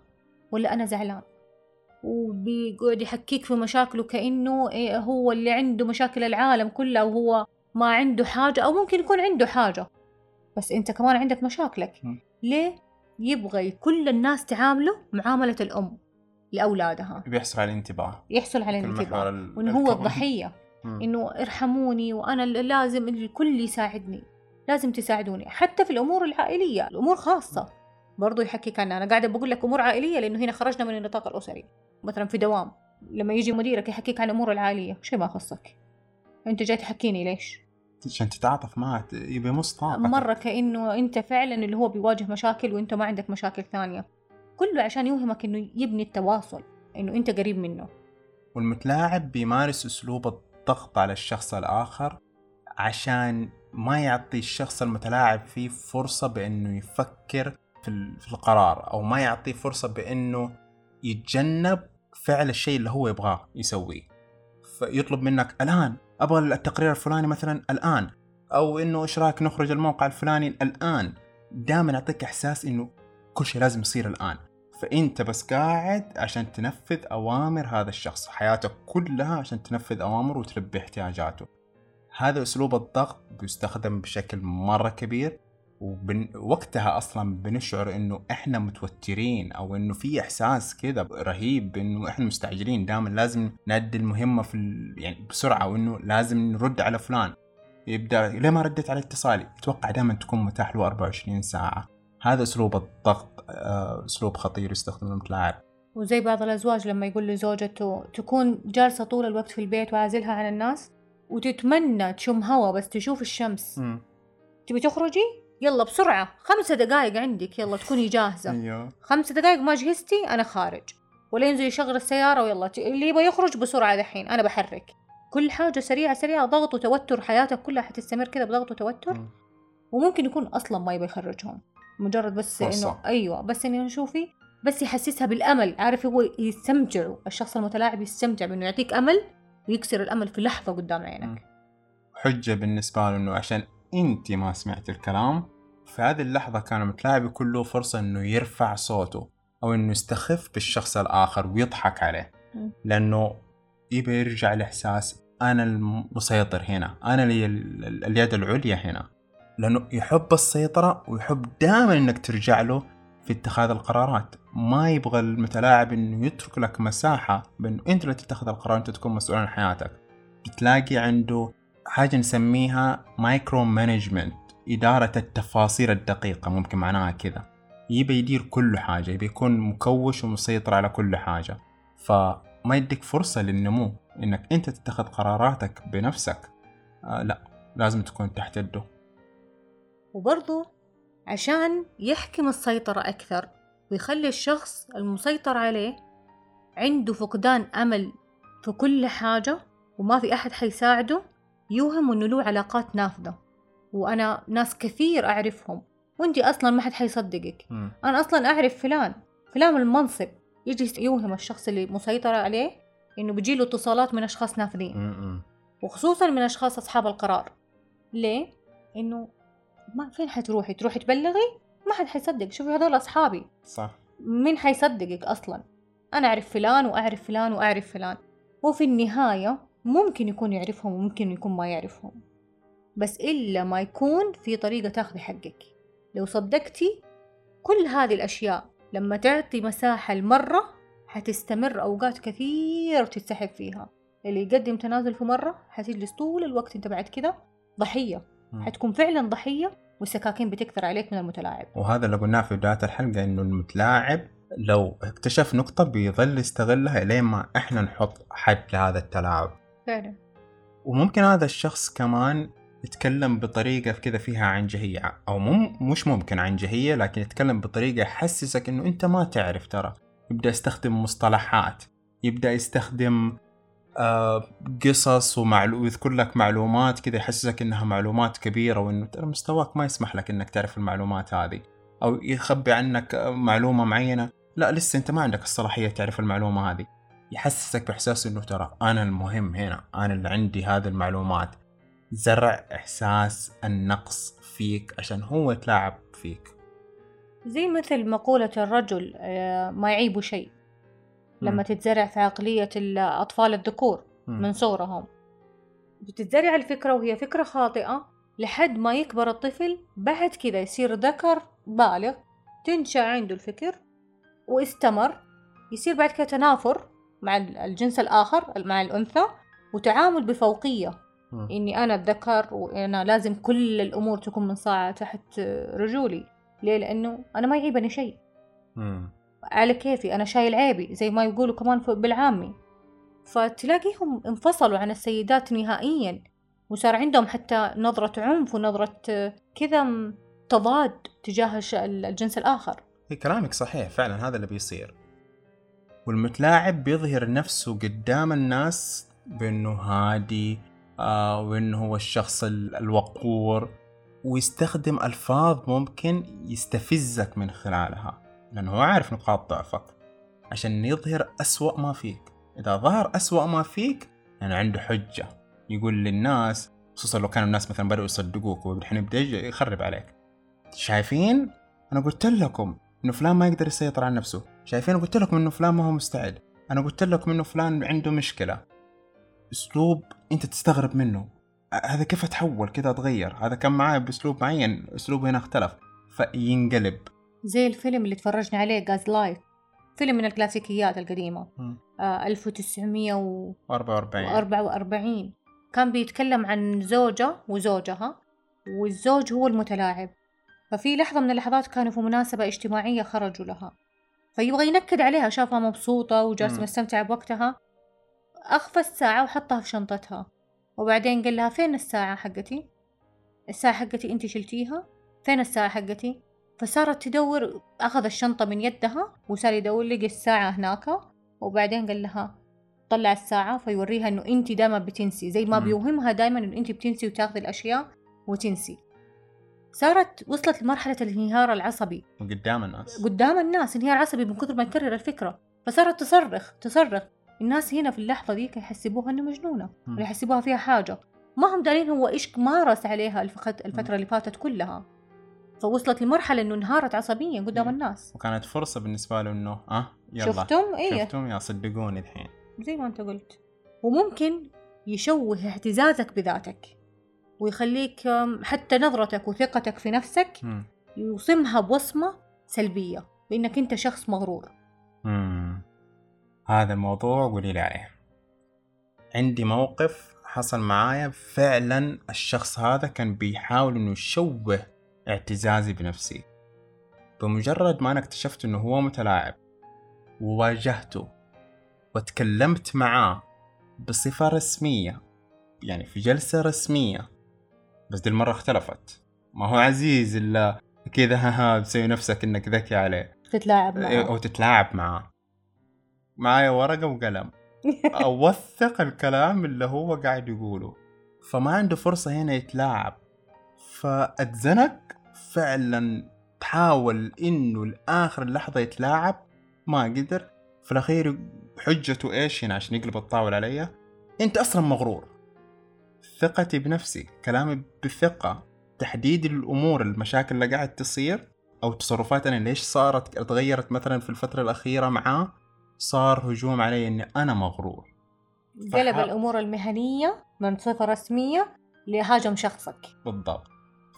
ولا أنا زعلان؟ وبيقعد يحكيك في مشاكله كأنه هو اللي عنده مشاكل العالم كلها وهو ما عنده حاجة أو ممكن يكون عنده حاجة. بس أنت كمان عندك مشاكلك. ليه؟ يبغى كل الناس تعامله معاملة الأم لأولادها بيحصل على الانتباه. يحصل على الانتباه. ال- وإنه هو. الضحية. إنه ارحموني وأنا ال- لازم الكل يساعدني. لازم تساعدوني. حتى في الأمور العائلية. الأمور خاصة. برضو يحكيك عنها. أنا قاعدة بقول لك أمور عائلية لأنه هنا خرجنا من النطاق الأسري. مثلا في دوام لما يجي مديرك يحكيك عن الأمور العائلية شيء ما يخصك. أنت جاي تحكيني ليش؟ عشان تتعاطف معه يبي يمص طاقتك مرة كأنه أنت فعلا اللي هو بيواجه مشاكل وأنت ما عندك مشاكل ثانية. كله عشان يوهمك إنه يبني التواصل إنه أنت قريب منه. والمتلاعب بيمارس أسلوب الضغط على الشخص الآخر عشان ما يعطي الشخص المتلاعب فيه فرصة بأنه يفكر في في القرار أو ما يعطيه فرصة بأنه يتجنب فعل الشيء اللي هو يبغاه يسويه. فيطلب منك الآن أبغى التقرير الفلاني مثلا الآن أو إنه إيش رأيك نخرج الموقع الفلاني الآن؟ دائما يعطيك إحساس إنه كل شيء لازم يصير الآن. فأنت بس قاعد عشان تنفذ أوامر هذا الشخص حياتك كلها عشان تنفذ أوامره وتلبي احتياجاته. هذا أسلوب الضغط بيستخدم بشكل مرة كبير. ووقتها أصلا بنشعر إنه إحنا متوترين أو إنه في إحساس كذا رهيب إنه إحنا مستعجلين دائما لازم نأدي المهمة في ال... يعني بسرعة وإنه لازم نرد على فلان. يبدأ ليه ما رديت على اتصالي؟ يتوقع دائما تكون متاح له 24 ساعة. هذا أسلوب الضغط آه، أسلوب خطير يستخدم المتلاعب. وزي بعض الأزواج لما يقول لزوجته تكون جالسة طول الوقت في البيت وعازلها عن الناس وتتمنى تشم هوا بس تشوف الشمس. م. تبي تخرجي؟ يلا بسرعة خمسة دقايق عندك يلا تكوني جاهزة. أيوه. خمسة دقايق ما جهزتي أنا خارج. ولا ينزل يشغل السيارة ويلا اللي يبغى يخرج بسرعة دحين أنا بحرك. كل حاجة سريعة سريعة ضغط وتوتر حياتك كلها حتستمر كذا بضغط وتوتر. وممكن يكون أصلا ما يبغى يخرجهم. مجرد بس فرصة. إنه أيوة بس إنه شوفي بس يحسسها بالأمل. عارف هو يستمتع الشخص المتلاعب يستمتع بإنه يعطيك أمل ويكسر الأمل في لحظة قدام عينك. حجة بالنسبة له إنه عشان أنت ما سمعت الكلام؟ في هذه اللحظة كان المتلاعب يكون له فرصة إنه يرفع صوته أو إنه يستخف بالشخص الآخر ويضحك عليه. لأنه يبي يرجع لإحساس أنا المسيطر هنا أنا لي اليد العليا هنا. لأنه يحب السيطرة ويحب دائما إنك ترجع له في اتخاذ القرارات. ما يبغى المتلاعب إنه يترك لك مساحة بإنه أنت اللي تتخذ القرار أنت تكون مسؤول عن حياتك. بتلاقي عنده حاجة نسميها micro management إدارة التفاصيل الدقيقة ممكن معناها كذا. يبي يدير كل حاجة يبي يكون مكوش ومسيطر على كل حاجة. فما يديك فرصة للنمو إنك أنت تتخذ قراراتك بنفسك. آه لا لازم تكون تحت يده. وبرضو عشان يحكم السيطرة أكثر ويخلي الشخص المسيطر عليه عنده فقدان أمل في كل حاجة وما في أحد حيساعده يوهم إنه له علاقات نافذة. وأنا ناس كثير أعرفهم. وأنتي أصلا ما حد حيصدقك. م. أنا أصلا أعرف فلان. فلان المنصب. يجي يوهم الشخص اللي مسيطر عليه إنه بيجيله اتصالات من أشخاص نافذين. م. وخصوصا من أشخاص أصحاب القرار. ليه؟ إنه ما فين حتروحي؟ تروحي تبلغي؟ ما حد حيصدق شوفي هذول أصحابي. صح. مين حيصدقك أصلا؟ أنا أعرف فلان وأعرف فلان وأعرف فلان. وفي النهاية ممكن يكون يعرفهم وممكن يكون ما يعرفهم. بس إلا ما يكون في طريقة تاخذي حقك. لو صدقتي كل هذه الأشياء لما تعطي مساحة لمرة حتستمر أوقات كثير تتسحب فيها. اللي يقدم تنازل في مرة حتجلس طول الوقت أنت بعد كده ضحية. حتكون فعلا ضحية والسكاكين بتكثر عليك من المتلاعب. وهذا اللي قلناه في بداية الحلقة إنه المتلاعب لو اكتشف نقطة بيظل يستغلها لين ما إحنا نحط حد لهذا التلاعب. فعلا. وممكن هذا الشخص كمان يتكلم بطريقة كذا فيها عنجهية أو مم مش ممكن عنجهية لكن يتكلم بطريقة يحسسك إنه أنت ما تعرف ترى. يبدأ يستخدم مصطلحات يبدأ يستخدم آه قصص ومعلو... ويذكر لك معلومات كذا يحسسك إنها معلومات كبيرة وإنه ترى مستواك ما يسمح لك إنك تعرف المعلومات هذه. أو يخبي عنك معلومة معينة لا لسه أنت ما عندك الصلاحية تعرف المعلومة هذه. يحسسك بإحساس إنه ترى أنا المهم هنا أنا اللي عندي هذه المعلومات. زرع إحساس النقص فيك عشان هو يتلاعب فيك. زي مثل مقولة الرجل آه، ما يعيبه شيء. لما م. تتزرع في عقلية الأطفال الذكور من صغرهم بتتزرع الفكرة وهي فكرة خاطئة لحد ما يكبر الطفل بعد كذا يصير ذكر بالغ تنشأ عنده الفكر واستمر يصير بعد كده تنافر. مع الجنس الآخر مع الأنثى وتعامل بفوقية. إني أنا أتذكر وأنا لازم كل الأمور تكون منصاعه تحت رجولي. ليه؟ لأنه أنا ما يعيبني شيء. على كيفي أنا شايل عيبي زي ما يقولوا كمان بالعامي. فتلاقيهم انفصلوا عن السيدات نهائيا وصار عندهم حتى نظرة عنف ونظرة كذا تضاد تجاه الجنس الآخر. كلامك صحيح فعلا هذا اللي بيصير. والمتلاعب بيظهر نفسه قدام الناس بأنه هادي آه وأنه هو الشخص الوقور ويستخدم ألفاظ ممكن يستفزك من خلالها لأنه هو عارف نقاط ضعفك. عشان يظهر أسوأ ما فيك. إذا ظهر أسوأ ما فيك يعني عنده حجة. يقول للناس خصوصا لو كانوا الناس مثلا بدأوا يصدقوك والحين يبدأ يخرب عليك. شايفين؟ أنا قلت لكم إنه فلان ما يقدر يسيطر على نفسه. شايفين؟ قلت لكم إنه فلان ما هو مستعد. أنا قلت لكم إنه فلان عنده مشكلة. أسلوب أنت تستغرب منه. هذا كيف تحول؟ كذا تغير. هذا كان معاه بأسلوب معين. اسلوبه هنا اختلف. فينقلب. زي الفيلم اللي تفرجنا عليه جاز لايف فيلم من الكلاسيكيات القديمة. آه 1944 كان بيتكلم عن زوجة وزوجها والزوج هو المتلاعب. ففي لحظة من اللحظات كانوا في مناسبة اجتماعية خرجوا لها. فيبغى ينكد عليها شافها مبسوطة وجالسة مستمتعة بوقتها. أخفى الساعة وحطها في شنطتها. وبعدين قال لها فين الساعة حقتي؟ الساعة حقتي أنت شلتيها؟ فين الساعة حقتي؟ فصارت تدور أخذ الشنطة من يدها وصار يدور لقى الساعة هناك. وبعدين قال لها طلع الساعة. فيوريها إنه أنت دائما بتنسي زي ما بيوهمها دائما إنه أنت بتنسي وتاخذي الأشياء وتنسي. صارت وصلت لمرحلة الانهيار العصبي. قدام الناس. قدام الناس انهيار عصبي من كثر ما تكرر الفكرة. فصارت تصرخ تصرخ. الناس هنا في اللحظة ذيك يحسبوها إنه مجنونة ولا يحسبوها فيها حاجة. ما هم دارين هو إيش مارس عليها الفترة اللي فاتت كلها. فوصلت لمرحلة إنه انهارت عصبيا قدام الناس. وكانت فرصة بالنسبة له إنه أه يلا. شفتم؟ إيه. شفتم؟ يا صدقوني الحين. زي ما أنت قلت. وممكن يشوه اعتزازك بذاتك. ويخليك حتى نظرتك وثقتك في نفسك يوصمها بوصمة سلبية بإنك أنت شخص مغرور. مم. هذا الموضوع قولي لي عليه. عندي موقف حصل معايا فعلا الشخص هذا كان بيحاول إنه يشوه اعتزازي بنفسي. بمجرد ما أنا اكتشفت إنه هو متلاعب وواجهته وتكلمت معاه بصفة رسمية يعني في جلسة رسمية بس دي المرة اختلفت. ما هو عزيز إلا كذا ها ها تسوي نفسك إنك ذكي عليه. تتلاعب معاه أو تتلاعب معاه معايا ورقة وقلم. [LAUGHS] أوثق الكلام اللي هو قاعد يقوله. فما عنده فرصة هنا يتلاعب. فأتزنق فعلا تحاول إنه لآخر اللحظة يتلاعب. ما قدر. في الأخير حجته إيش هنا عشان يقلب الطاولة علي؟ أنت أصلا مغرور. ثقتي بنفسي كلامي بثقة تحديد الأمور المشاكل اللي قاعد تصير أو تصرفات أنا ليش صارت تغيرت مثلا في الفترة الأخيرة معاه صار هجوم علي إني أنا مغرور. قلب فح... الأمور المهنية من صفة رسمية لهاجم شخصك. بالضبط.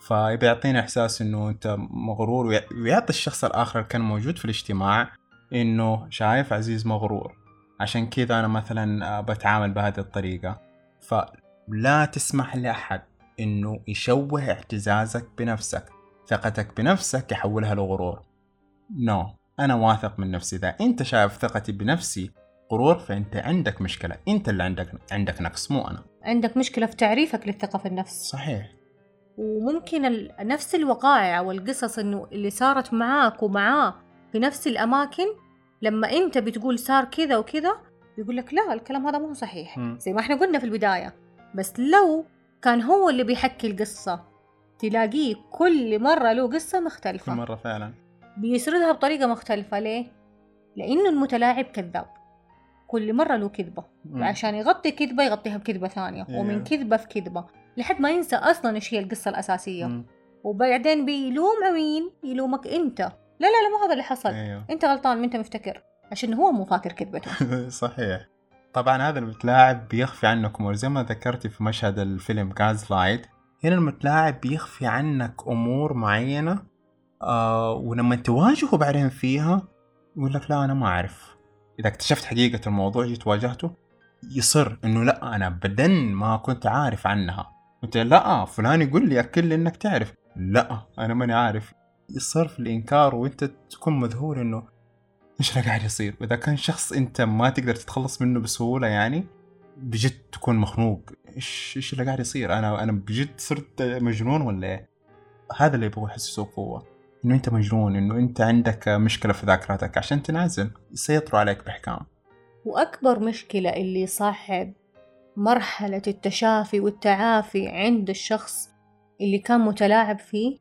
فبيعطينا إحساس إنه أنت مغرور ويعطي الشخص الآخر اللي كان موجود في الاجتماع إنه شايف عزيز مغرور. عشان كذا أنا مثلا بتعامل بهذه الطريقة. ف لا تسمح لأحد إنه يشوه اعتزازك بنفسك ثقتك بنفسك يحولها لغرور. نو no. أنا واثق من نفسي. إذا أنت شايف ثقتي بنفسي غرور فأنت عندك مشكلة. أنت اللي عندك عندك نقص مو أنا. عندك مشكلة في تعريفك للثقة في النفس. صحيح. وممكن نفس الوقائع والقصص إنه اللي صارت معاك ومعاه في نفس الأماكن لما أنت بتقول صار كذا وكذا يقول لك لا الكلام هذا مو صحيح. م. زي ما إحنا قلنا في البداية. بس لو كان هو اللي بيحكي القصة تلاقيه كل مرة له قصة مختلفة. كل مرة فعلا. بيسردها بطريقة مختلفة. ليه؟ لأنه المتلاعب كذاب. كل مرة له كذبة. عشان يغطي كذبة يغطيها بكذبة ثانية. yeah. ومن كذبة في كذبة. لحد ما ينسى أصلا إيش هي القصة الأساسية. م. وبعدين بيلوم مين؟ يلومك أنت. لا لا لا مو هذا اللي حصل. yeah. أنت غلطان ما أنت مفتكر. عشان هو مو فاكر كذبته. [LAUGHS] صحيح. طبعا هذا المتلاعب بيخفي عنك أمور. زي ما ذكرتي في مشهد الفيلم Gaslight هنا المتلاعب بيخفي عنك أمور معينة آه ولما تواجهه بعدين فيها يقول لك لا أنا ما أعرف. إذا اكتشفت حقيقة الموضوع جيت واجهته يصر إنه لا أنا ابدا ما كنت عارف عنها. قلت لا فلان يقول لي اكل لي إنك تعرف. لا أنا ماني عارف. يصر في الإنكار وأنت تكون مذهول إنه إيش اللي قاعد يصير. واذا كان شخص أنت ما تقدر تتخلص منه بسهولة يعني بجد تكون مخنوق. إيش إيش اللي قاعد يصير؟ أنا أنا بجد صرت مجنون ولا إيه؟ هذا اللي يبغى يحسسه قوة. إنه أنت مجنون إنه أنت عندك مشكلة في ذاكرتك عشان تنعزل. يسيطروا عليك بإحكام. وأكبر مشكلة اللي صاحب مرحلة التشافي والتعافي عند الشخص اللي كان متلاعب فيه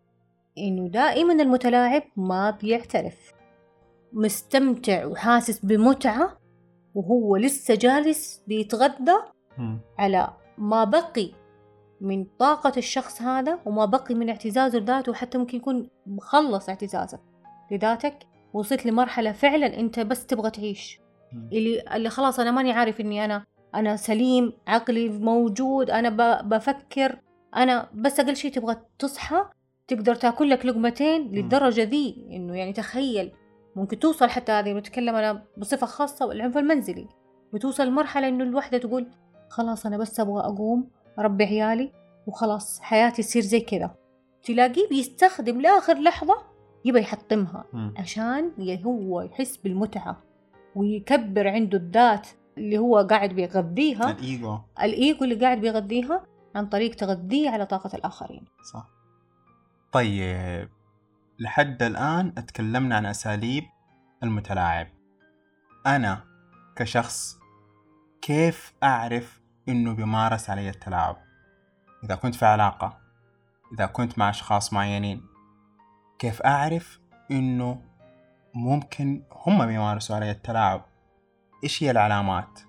إنه دائما المتلاعب ما بيعترف. مستمتع وحاسس بمتعة وهو لسه جالس بيتغدى على ما بقي من طاقة الشخص هذا وما بقي من اعتزازه لذاته وحتى ممكن يكون مخلص اعتزازك لذاتك وصلت لمرحلة فعلا أنت بس تبغى تعيش. اللي اللي خلاص أنا ماني عارف إني أنا أنا سليم عقلي موجود أنا بفكر أنا بس أقل شيء تبغى تصحى تقدر تاكل لك لقمتين للدرجة ذي إنه يعني تخيل. ممكن توصل حتى هذه بتكلم أنا بصفة خاصة والعنف المنزلي. بتوصل لمرحلة إنه الوحدة تقول خلاص أنا بس أبغى أقوم أربي عيالي وخلاص حياتي تصير زي كذا. تلاقيه بيستخدم لآخر لحظة يبى يحطمها عشان هو يحس بالمتعة ويكبر عنده الذات اللي هو قاعد بيغذيها. الإيجو. الإيجو اللي قاعد بيغذيها عن طريق تغذيه على طاقة الآخرين. صح. طيب لحد الآن أتكلمنا عن أساليب المتلاعب. أنا كشخص كيف أعرف إنه بيمارس علي التلاعب؟ إذا كنت في علاقة إذا كنت مع أشخاص معينين كيف أعرف إنه ممكن هم بيمارسوا علي التلاعب؟ إيش هي العلامات؟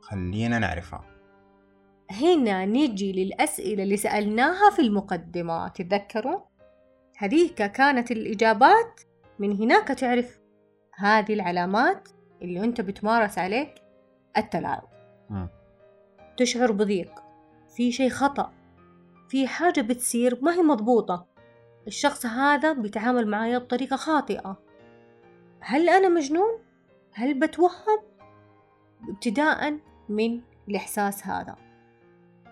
خلينا نعرفها. هنا نجي للأسئلة اللي سألناها في المقدمة تتذكروا؟ هذيك كانت الإجابات من هناك تعرف هذه العلامات اللي أنت بتمارس عليك التلاعب م. تشعر بضيق في شيء خطأ في حاجة بتصير ما هي مضبوطة الشخص هذا بيتعامل معايا بطريقة خاطئة هل أنا مجنون؟ هل بتوهم؟ ابتداء من الإحساس هذا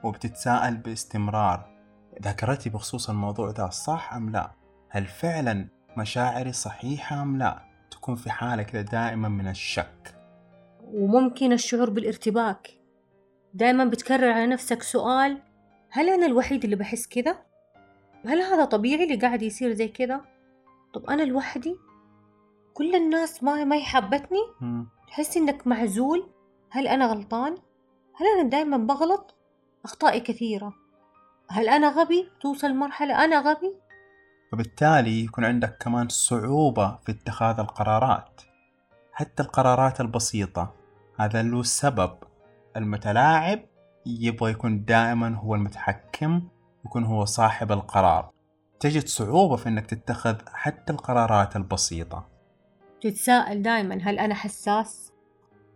وبتتساءل باستمرار ذاكرتي بخصوص الموضوع ده صح أم لا؟ هل فعلا مشاعري صحيحة أم لا؟ تكون في حالة كده دائما من الشك وممكن الشعور بالارتباك دائما بتكرر على نفسك سؤال هل أنا الوحيد اللي بحس كذا؟ هل هذا طبيعي اللي قاعد يصير زي كذا؟ طب أنا لوحدي؟ كل الناس ما ما يحبتني؟ تحس إنك معزول؟ هل أنا غلطان؟ هل أنا دائما بغلط؟ أخطائي كثيرة هل أنا غبي؟ توصل مرحلة أنا غبي؟ وبالتالي يكون عندك كمان صعوبة في اتخاذ القرارات حتى القرارات البسيطة. هذا له سبب. المتلاعب يبغى يكون دائما هو المتحكم يكون هو صاحب القرار. تجد صعوبة في إنك تتخذ حتى القرارات البسيطة. تتساءل دائما هل أنا حساس؟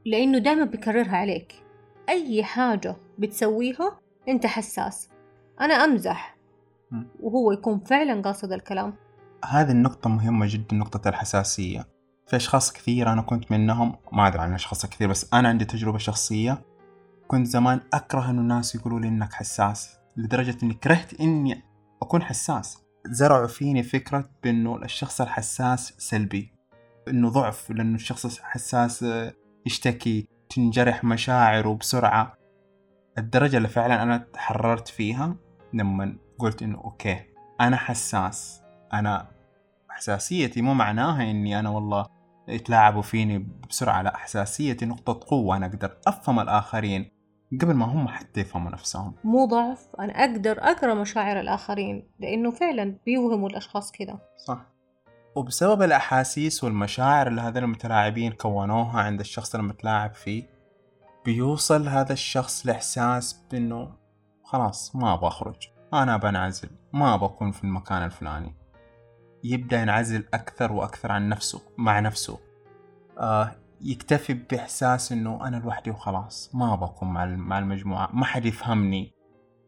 لأنه دائما بكررها عليك. أي حاجة بتسويها أنت حساس. أنا أمزح. وهو يكون فعلا قاصد الكلام. هذه النقطة مهمة جدا نقطة الحساسية في أشخاص كثير أنا كنت منهم ما أدري عن أشخاص كثير بس أنا عندي تجربة شخصية. كنت زمان أكره إنه الناس يقولوا لي إنك حساس لدرجة إني كرهت إني أكون حساس. زرعوا فيني فكرة بإنه الشخص الحساس سلبي. إنه ضعف لأنه الشخص الحساس يشتكي تنجرح مشاعره بسرعة. الدرجة اللي فعلا أنا تحررت فيها لما قلت إنه أوكي أنا حساس. أنا حساسيتي مو معناها إني أنا والله يتلاعبوا فيني بسرعة لا حساسيتي نقطة قوة. أنا أقدر أفهم الآخرين قبل ما هم حتى يفهموا نفسهم. مو ضعف. أنا أقدر أقرأ مشاعر الآخرين لأنه فعلا بيوهموا الأشخاص كذا صح. وبسبب الأحاسيس والمشاعر اللي هذول المتلاعبين كونوها عند الشخص المتلاعب فيه بيوصل هذا الشخص لإحساس بأنه خلاص ما أبغى أخرج. أنا بنعزل ما بكون في المكان الفلاني. يبدأ ينعزل أكثر وأكثر عن نفسه مع نفسه. آه يكتفي بإحساس إنه أنا لوحدي وخلاص. ما بكون مع مع المجموعة. ما حد يفهمني.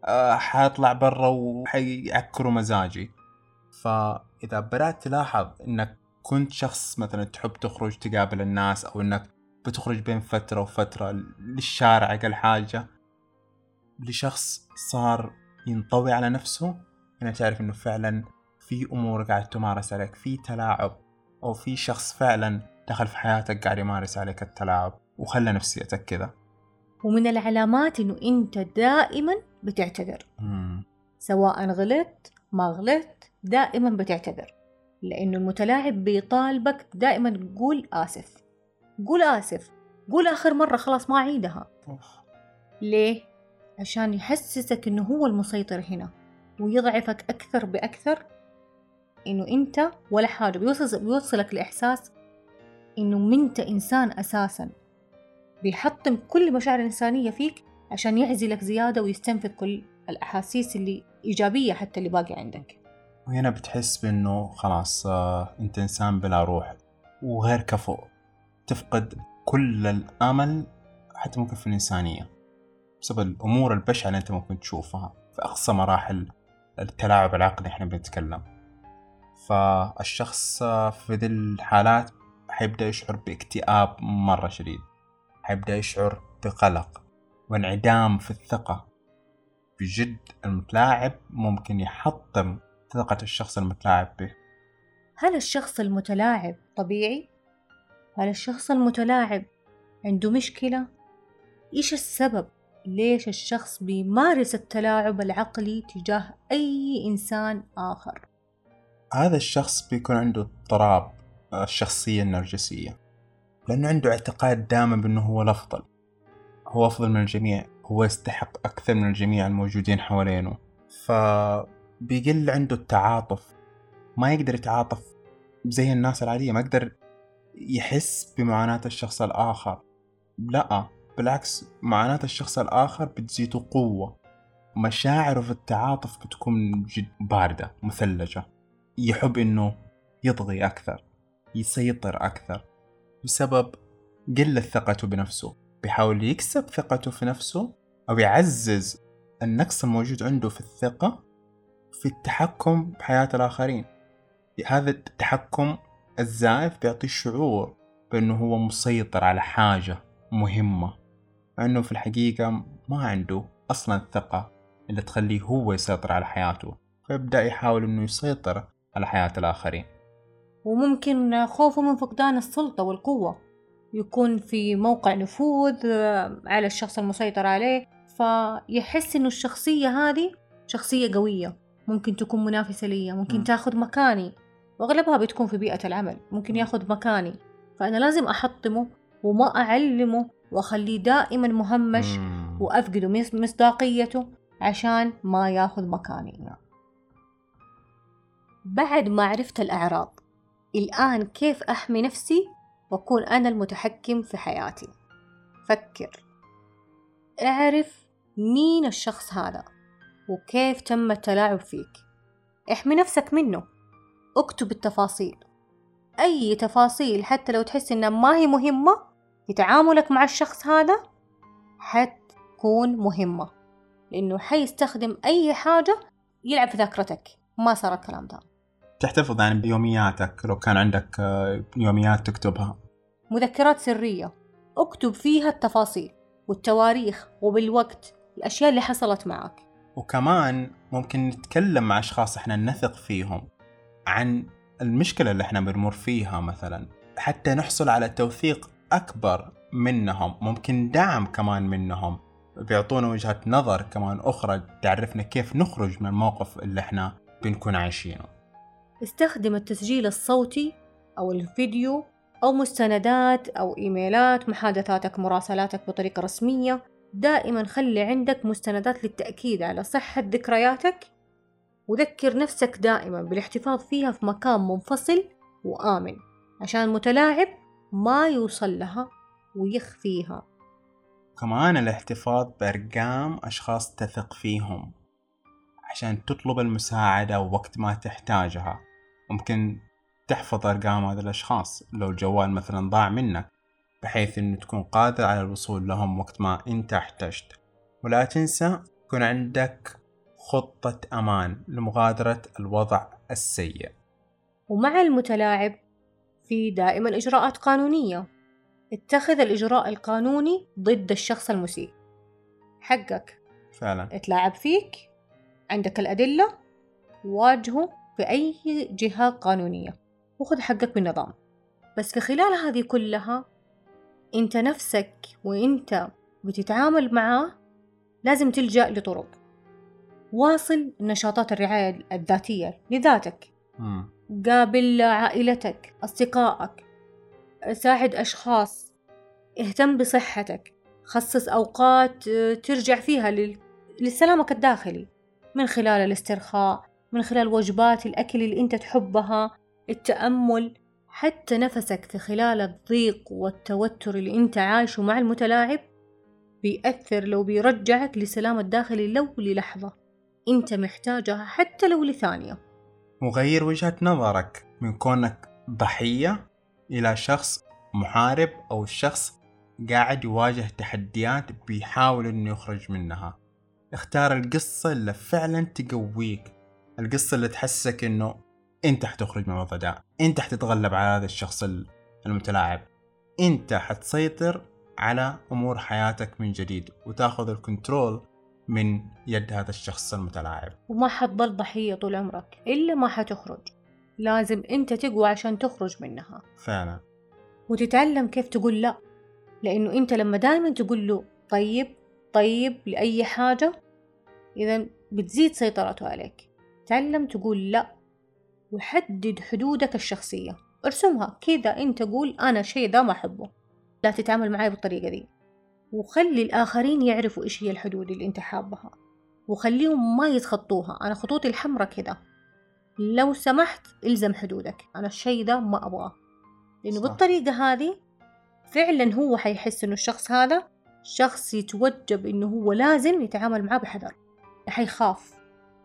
آه حاطلع برا وحيعكروا مزاجي. فإذا بدأت تلاحظ إنك كنت شخص مثلا تحب تخرج تقابل الناس أو إنك بتخرج بين فترة وفترة للشارع أقل حاجة لشخص صار ينطوي على نفسه هنا تعرف إنه فعلا في أمور قاعد تمارس عليك في تلاعب أو في شخص فعلا دخل في حياتك قاعد يمارس عليك التلاعب وخلى نفسيتك كذا. ومن العلامات إنه أنت دائما بتعتذر. مم. سواء غلطت ما غلطت دائما بتعتذر. لأنه المتلاعب بيطالبك دائما قول آسف. قول آسف. قول آخر مرة خلاص ما أعيدها. ليه؟ عشان يحسسك إنه هو المسيطر هنا ويضعفك أكثر بأكثر. إنه أنت ولا حاجة بيوصل بيوصلك الإحساس إنه منت إنسان أساسا. بيحطم كل المشاعر الإنسانية فيك عشان يعزلك زيادة ويستنفذ كل الأحاسيس اللي إيجابية حتى اللي باقي عندك. وهنا بتحس بأنه خلاص آه، أنت إنسان بلا روح وغير كفؤ. تفقد كل الأمل حتى ممكن في الإنسانية. بسبب الأمور البشعة اللي أنت ممكن تشوفها في أقصى مراحل التلاعب العقلي إحنا بنتكلم فالشخص في ذي الحالات حيبدأ يشعر باكتئاب مرة شديد حيبدأ يشعر بقلق وانعدام في الثقة بجد المتلاعب ممكن يحطم ثقة الشخص المتلاعب به هل الشخص المتلاعب طبيعي؟ هل الشخص المتلاعب عنده مشكلة؟ إيش السبب؟ ليش الشخص بيمارس التلاعب العقلي تجاه أي إنسان آخر؟ هذا الشخص بيكون عنده اضطراب الشخصية النرجسية لأنه عنده اعتقاد دائما بأنه هو الأفضل. هو أفضل من الجميع هو يستحق أكثر من الجميع الموجودين حوالينه. فبيقل عنده التعاطف ما يقدر يتعاطف زي الناس العادية ما يقدر يحس بمعاناة الشخص الآخر. لا. بالعكس معاناة الشخص الآخر بتزيده قوة. مشاعره في التعاطف بتكون جد باردة مثلجة. يحب إنه يطغي أكثر يسيطر أكثر بسبب قلة ثقته بنفسه. بيحاول يكسب ثقته في نفسه أو يعزز النقص الموجود عنده في الثقة في التحكم بحياة الآخرين. هذا التحكم الزائف بيعطيه شعور بأنه هو مسيطر على حاجة مهمة. مع أنه في الحقيقة ما عنده أصلا الثقة اللي تخليه هو يسيطر على حياته فيبدأ يحاول أنه يسيطر على حياة الآخرين. وممكن خوفه من فقدان السلطة والقوة. يكون في موقع نفوذ آه، على الشخص المسيطر عليه فيحس إنه الشخصية هذه شخصية قوية. ممكن تكون منافسة لي ممكن م. تاخذ مكاني. وأغلبها بتكون في بيئة العمل ممكن ياخذ مكاني. فأنا لازم أحطمه وما أعلمه وأخليه دائما مهمش م. وأفقده مصداقيته عشان ما ياخذ مكاني. بعد ما عرفت الأعراض الآن كيف أحمي نفسي وأكون أنا المتحكم في حياتي؟ فكر. اعرف مين الشخص هذا وكيف تم التلاعب فيك. احمي نفسك منه. اكتب التفاصيل. أي تفاصيل حتى لو تحس إنها ما هي مهمة في تعاملك مع الشخص هذا حتكون مهمة لأنه حيستخدم أي حاجة يلعب في ذاكرتك. ما صار الكلام ده. تحتفظ يعني بيومياتك لو كان عندك يوميات تكتبها. مذكرات سرية. اكتب فيها التفاصيل والتواريخ وبالوقت الأشياء اللي حصلت معك. وكمان ممكن نتكلم مع أشخاص إحنا نثق فيهم عن المشكلة اللي إحنا بنمر فيها مثلا. حتى نحصل على توثيق أكبر منهم ممكن دعم كمان منهم بيعطونا وجهة نظر كمان أخرى تعرفنا كيف نخرج من الموقف اللي إحنا بنكون عايشينه. استخدم التسجيل الصوتي أو الفيديو أو مستندات أو إيميلات محادثاتك مراسلاتك بطريقة رسمية. دائما خلي عندك مستندات للتأكيد على صحة ذكرياتك. وذكر نفسك دائما بالاحتفاظ فيها في مكان منفصل وآمن عشان المتلاعب ما يوصل لها ويخفيها. كمان الاحتفاظ بأرقام أشخاص تثق فيهم عشان تطلب المساعدة وقت ما تحتاجها. ممكن تحفظ أرقام هذه الأشخاص لو الجوال مثلا ضاع منك بحيث أنه تكون قادر على الوصول لهم وقت ما أنت احتجت. ولا تنسى يكون عندك خطة أمان لمغادرة الوضع السيء. ومع المتلاعب في دائما إجراءات قانونية. اتخذ الإجراء القانوني ضد الشخص المسيء. حقك. فعلا. اتلاعب فيك. عندك الأدلة. واجهه في أي جهة قانونية. وخذ حقك بالنظام بس في خلال هذه كلها أنت نفسك وأنت بتتعامل معاه لازم تلجأ لطرق. واصل نشاطات الرعاية الذاتية لذاتك. قابل عائلتك أصدقائك ساعد أشخاص اهتم بصحتك خصص أوقات ترجع فيها لسلامك الداخلي من خلال الاسترخاء من خلال وجبات الأكل اللي أنت تحبها التأمل حتى نفسك في خلال الضيق والتوتر اللي أنت عايشه مع المتلاعب بيأثر لو بيرجعك لسلام الداخلي لو للحظة. أنت محتاجها حتى لو لثانية. وغير وجهة نظرك من كونك ضحية إلى شخص محارب أو شخص قاعد يواجه تحديات بيحاول إنه يخرج منها. اختار القصة اللي فعلا تقويك القصة اللي تحسسك إنه أنت حتخرج من الوضع ده أنت حتتغلب على هذا الشخص المتلاعب. أنت حتسيطر على أمور حياتك من جديد وتاخذ الكنترول من يد هذا الشخص المتلاعب. وما حتضل ضحية طول عمرك إلا ما حتخرج. لازم أنت تقوى عشان تخرج منها. فعلا. وتتعلم كيف تقول لا. لأنه أنت لما دائما تقول له طيب طيب لأي حاجة إذا بتزيد سيطرته عليك. تعلم تقول لا. وحدد حدودك الشخصية. ارسمها. كذا أنت قول أنا شيء ذا ما أحبه. لا تتعامل معي بالطريقة دي وخلي الآخرين يعرفوا إيش هي الحدود اللي أنت حابها. وخليهم ما يتخطوها. أنا خطوطي الحمرة كذا لو سمحت إلزم حدودك. أنا الشيء ده ما أبغاه. لأنه صح. بالطريقة هذه فعلا هو حيحس إنه الشخص هذا شخص يتوجب إنه هو لازم يتعامل معاه بحذر. حيخاف.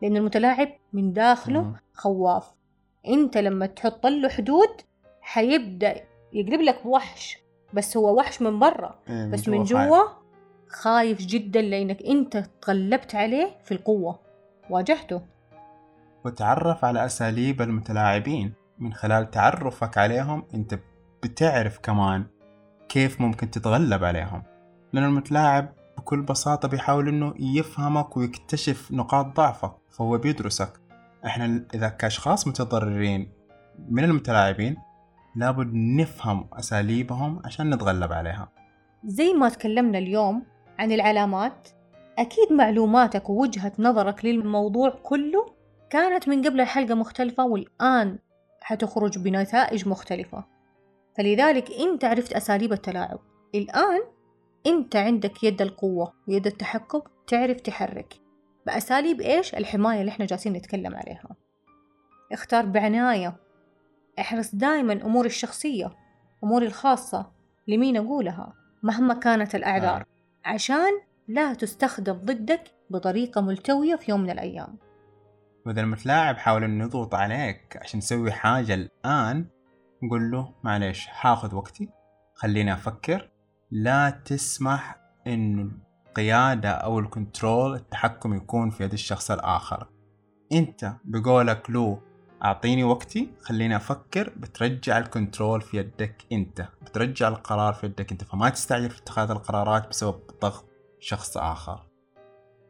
لأن المتلاعب من داخله خواف. أنت لما تحط له حدود حيبدأ يقلب لك بوحش بس هو وحش من برا. إيه، بس من جوا خايف جدا لأنك أنت تغلبت عليه في القوة. واجهته. وتعرف على أساليب المتلاعبين. من خلال تعرفك عليهم أنت بتعرف كمان كيف ممكن تتغلب عليهم. لأن المتلاعب بكل بساطة بيحاول إنه يفهمك ويكتشف نقاط ضعفك فهو بيدرسك. إحنا إذا كأشخاص متضررين من المتلاعبين لابد نفهم أساليبهم عشان نتغلب عليها. زي ما تكلمنا اليوم عن العلامات أكيد معلوماتك ووجهة نظرك للموضوع كله كانت من قبل الحلقة مختلفة والآن حتخرج بنتائج مختلفة. فلذلك أنت عرفت أساليب التلاعب. الآن أنت عندك يد القوة ويد التحكم تعرف تحرك. بأساليب إيش؟ الحماية اللي إحنا جالسين نتكلم عليها. اختار بعناية. احرص دائما أموري الشخصية أموري الخاصة لمين أقولها مهما كانت الأعذار آه. عشان لا تستخدم ضدك بطريقة ملتوية في يوم من الأيام. وإذا المتلاعب حاول إنه يضغط عليك عشان تسوي حاجة الآن قل له معليش حاخذ وقتي خليني أفكر. لا تسمح إنه القيادة أو ال control التحكم يكون في يد الشخص الآخر. أنت بقولك له أعطيني وقتي خليني أفكر. بترجع ال control في يدك أنت. بترجع القرار في يدك أنت. فما تستعجل في اتخاذ القرارات بسبب ضغط شخص آخر.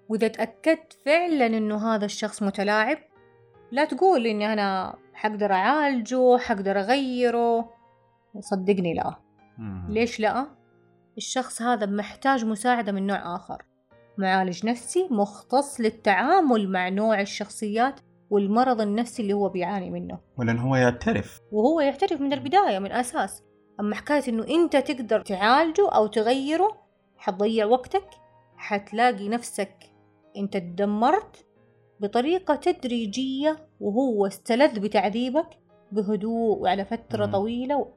وإذا تأكدت فعلا إنه هذا الشخص متلاعب لا تقول إني أنا حقدر أعالجه حقدر أغيره. صدقني لا. مم. ليش لا؟ الشخص هذا محتاج مساعدة من نوع آخر. معالج نفسي مختص للتعامل مع نوع الشخصيات والمرض النفسي اللي هو بيعاني منه. ولأن هو يعترف. وهو يعترف من البداية من أساس. أما حكاية إنه أنت تقدر تعالجه أو تغيره حتضيع وقتك حتلاقي نفسك أنت تدمرت بطريقة تدريجية وهو استلذ بتعذيبك بهدوء وعلى فترة م. طويلة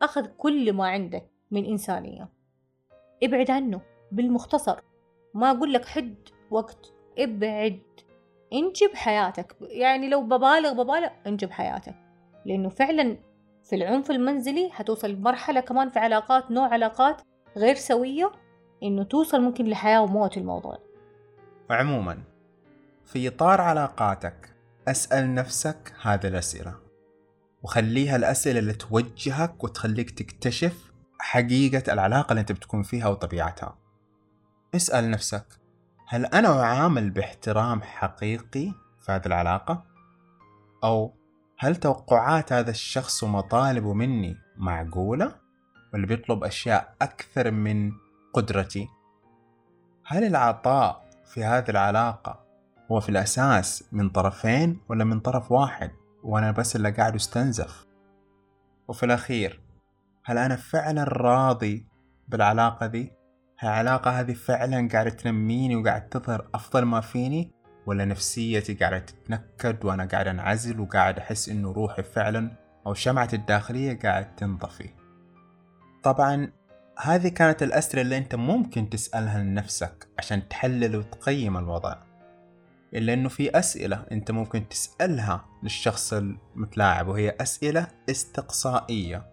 وأخذ كل ما عندك من إنسانية. ابعد عنه بالمختصر. ما أقول لك حد وقت ابعد. انجب حياتك. يعني لو ببالغ ببالغ انجب حياتك. لأنه فعلا في العنف المنزلي حتوصل لمرحلة كمان في علاقات نوع علاقات غير سوية إنه توصل ممكن لحياة وموت الموضوع. وعموما في إطار علاقاتك أسأل نفسك هذه الأسئلة. وخليها الأسئلة اللي توجهك وتخليك تكتشف حقيقة العلاقة اللي أنت بتكون فيها وطبيعتها. اسأل نفسك هل أنا أعامل باحترام حقيقي في هذه العلاقة؟ أو هل توقعات هذا الشخص ومطالبه مني معقولة؟ ولا بيطلب أشياء أكثر من قدرتي؟ هل العطاء في هذه العلاقة هو في الأساس من طرفين ولا من طرف واحد وأنا بس اللي قاعد أستنزف؟ وفي الأخير هل أنا فعلا راضي بالعلاقة دي؟ العلاقة هذه فعلا قاعدة تنميني وقاعدة تظهر أفضل ما فيني ولا نفسيتي قاعدة تتنكد وأنا قاعد أنعزل وقاعد أحس إنه روحي فعلا أو شمعتي الداخلية قاعد تنطفي؟ طبعا هذه كانت الأسئلة اللي أنت ممكن تسألها لنفسك عشان تحلل وتقيم الوضع. إلا أنه في أسئلة أنت ممكن تسألها للشخص المتلاعب وهي أسئلة استقصائية.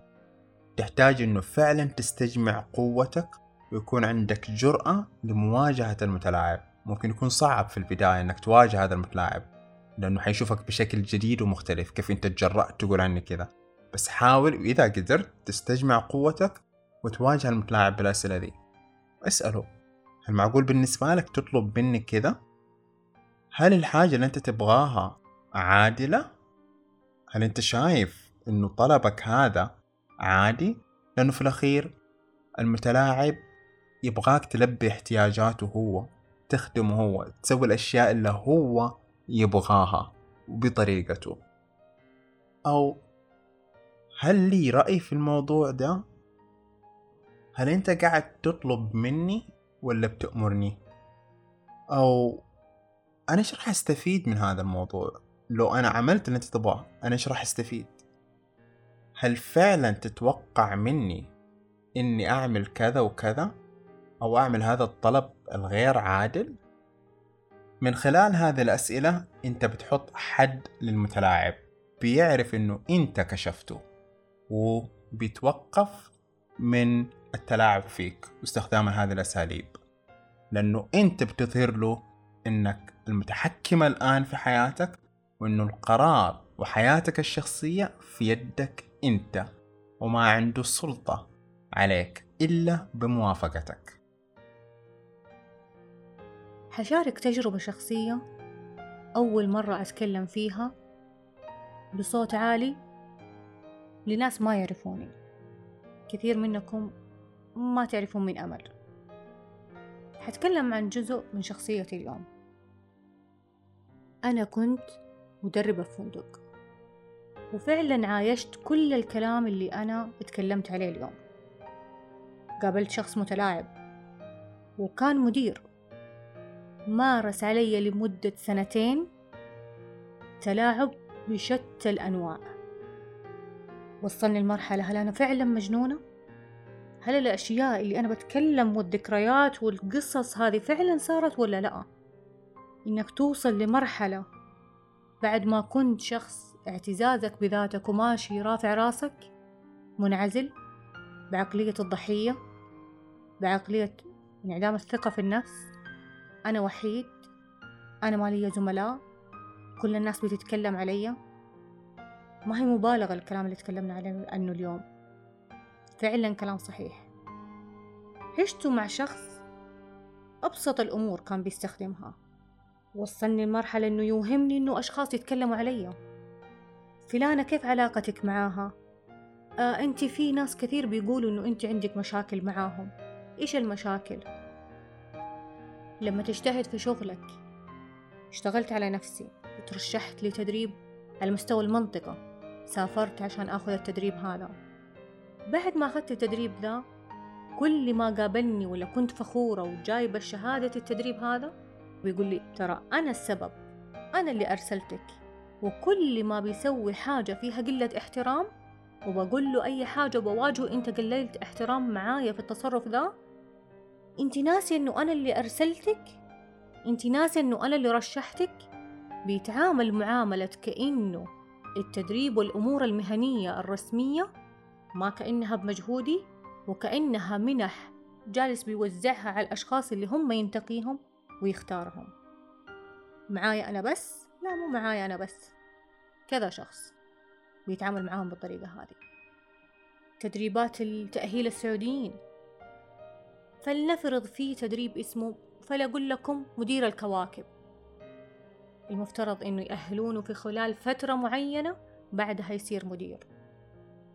تحتاج أنه فعلا تستجمع قوتك ويكون عندك جرأة لمواجهة المتلاعب ممكن يكون صعب في البداية أنك تواجه هذا المتلاعب لأنه حيشوفك بشكل جديد ومختلف كيف أنت تجرأت تقول عني كذا بس حاول وإذا قدرت تستجمع قوتك وتواجه المتلاعب بالأسئلة ذي اسأله هل معقول بالنسبة لك تطلب مني كذا؟ هل الحاجة اللي أنت تبغاها عادلة؟ هل أنت شايف إنه طلبك هذا عادي؟ لأنه في الأخير المتلاعب يبغاك تلبي احتياجاته هو تخدمه هو تسوي الأشياء اللي هو يبغاها بطريقته أو هل لي رأي في الموضوع ده؟ هل أنت قاعد تطلب مني ولا بتأمرني؟ أو أنا إيش راح أستفيد من هذا الموضوع؟ لو أنا عملت اللي أنت تبغاه أنا إيش راح أستفيد؟ هل فعلا تتوقع مني إني أعمل كذا وكذا؟ أو أعمل هذا الطلب الغير عادل؟ من خلال هذه الأسئلة أنت بتحط حد للمتلاعب بيعرف إنه أنت كشفته وبيتوقف من التلاعب فيك واستخدام هذه الأساليب لأنه أنت بتظهر له أنك المتحكم الآن في حياتك وأنه القرار وحياتك الشخصية في يدك أنت وما عنده سلطة عليك إلا بموافقتك حشارك تجربة شخصية أول مرة أتكلم فيها بصوت عالي لناس ما يعرفوني. كثير منكم ما تعرفون من أمل. حتكلم عن جزء من شخصيتي اليوم. أنا كنت مدربة في فندق وفعلا عايشت كل الكلام اللي أنا اتكلمت عليه اليوم. قابلت شخص متلاعب وكان مدير. مارس علي لمدة سنتين تلاعب بشتى الأنواع وصلني لمرحلة هل أنا فعلا مجنونة؟ هل الأشياء اللي أنا بتكلم والذكريات والقصص هذه فعلا صارت ولا لأ؟ إنك توصل لمرحلة بعد ما كنت شخص اعتزازك بذاتك وماشي رافع راسك منعزل بعقلية الضحية بعقلية انعدام الثقة في النفس أنا وحيد أنا ما لي زملاء كل الناس بتتكلم علي. ما هي مبالغة الكلام اللي تكلمنا عنه اليوم. فعلا كلام صحيح. عشت مع شخص أبسط الأمور كان بيستخدمها. وصلني لمرحلة إنه يوهمني إنه أشخاص يتكلموا علي. فلانة كيف علاقتك معاها؟ آه أنت في ناس كثير بيقولوا إنه أنت عندك مشاكل معاهم. إيش المشاكل؟ لما تجتهد في شغلك اشتغلت على نفسي وترشحت لتدريب على مستوى المنطقة سافرت عشان أخذ التدريب هذا. بعد ما أخذت التدريب ذا كل ما قابلني ولا كنت فخورة وجايبة شهادة التدريب هذا ويقول لي ترى أنا السبب أنا اللي أرسلتك وكل ما بيسوي حاجة فيها قلة احترام وبقول له أي حاجة بواجهه أنت قللت احترام معايا في التصرف ذا؟ أنت ناسي أنه أنا اللي أرسلتك؟ أنت ناسي أنه أنا اللي رشحتك؟ بيتعامل معاملة كأنه التدريب والأمور المهنية الرسمية ما كأنها بمجهودي وكأنها منح جالس بيوزعها على الأشخاص اللي هم ينتقيهم ويختارهم. معايا أنا بس؟ لا مو معايا أنا بس. كذا شخص بيتعامل معاهم بالطريقة هذه. تدريبات التأهيل السعوديين. فلنفرض في تدريب اسمه فلأقول لكم مدير الكواكب. المفترض إنه يأهلونه في خلال فترة معينة بعدها يصير مدير.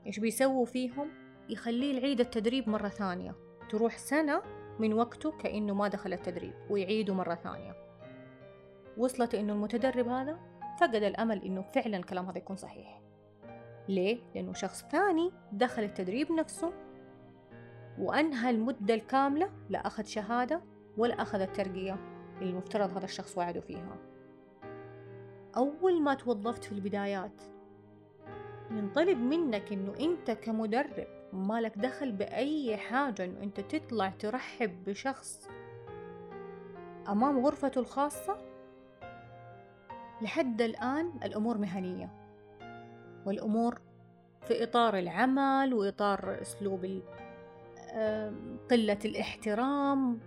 إيش بيسووا فيهم؟ يخليه يعيد التدريب مرة ثانية. تروح سنة من وقته كأنه ما دخل التدريب ويعيده مرة ثانية. وصلت إنه المتدرب هذا فقد الأمل إنه فعلا الكلام هذا يكون صحيح. ليه؟ لأنه شخص ثاني دخل التدريب نفسه وأنهى المدة الكاملة لا أخذ شهادة ولا أخذ الترقية اللي المفترض هذا الشخص وعده فيها. أول ما توظفت في البدايات ينطلب منك إنه أنت كمدرب مالك دخل بأي حاجة إنه أنت تطلع ترحب بشخص أمام غرفته الخاصة لحد الآن الأمور مهنية. والأمور في إطار العمل وإطار أسلوب قلة الاحترام.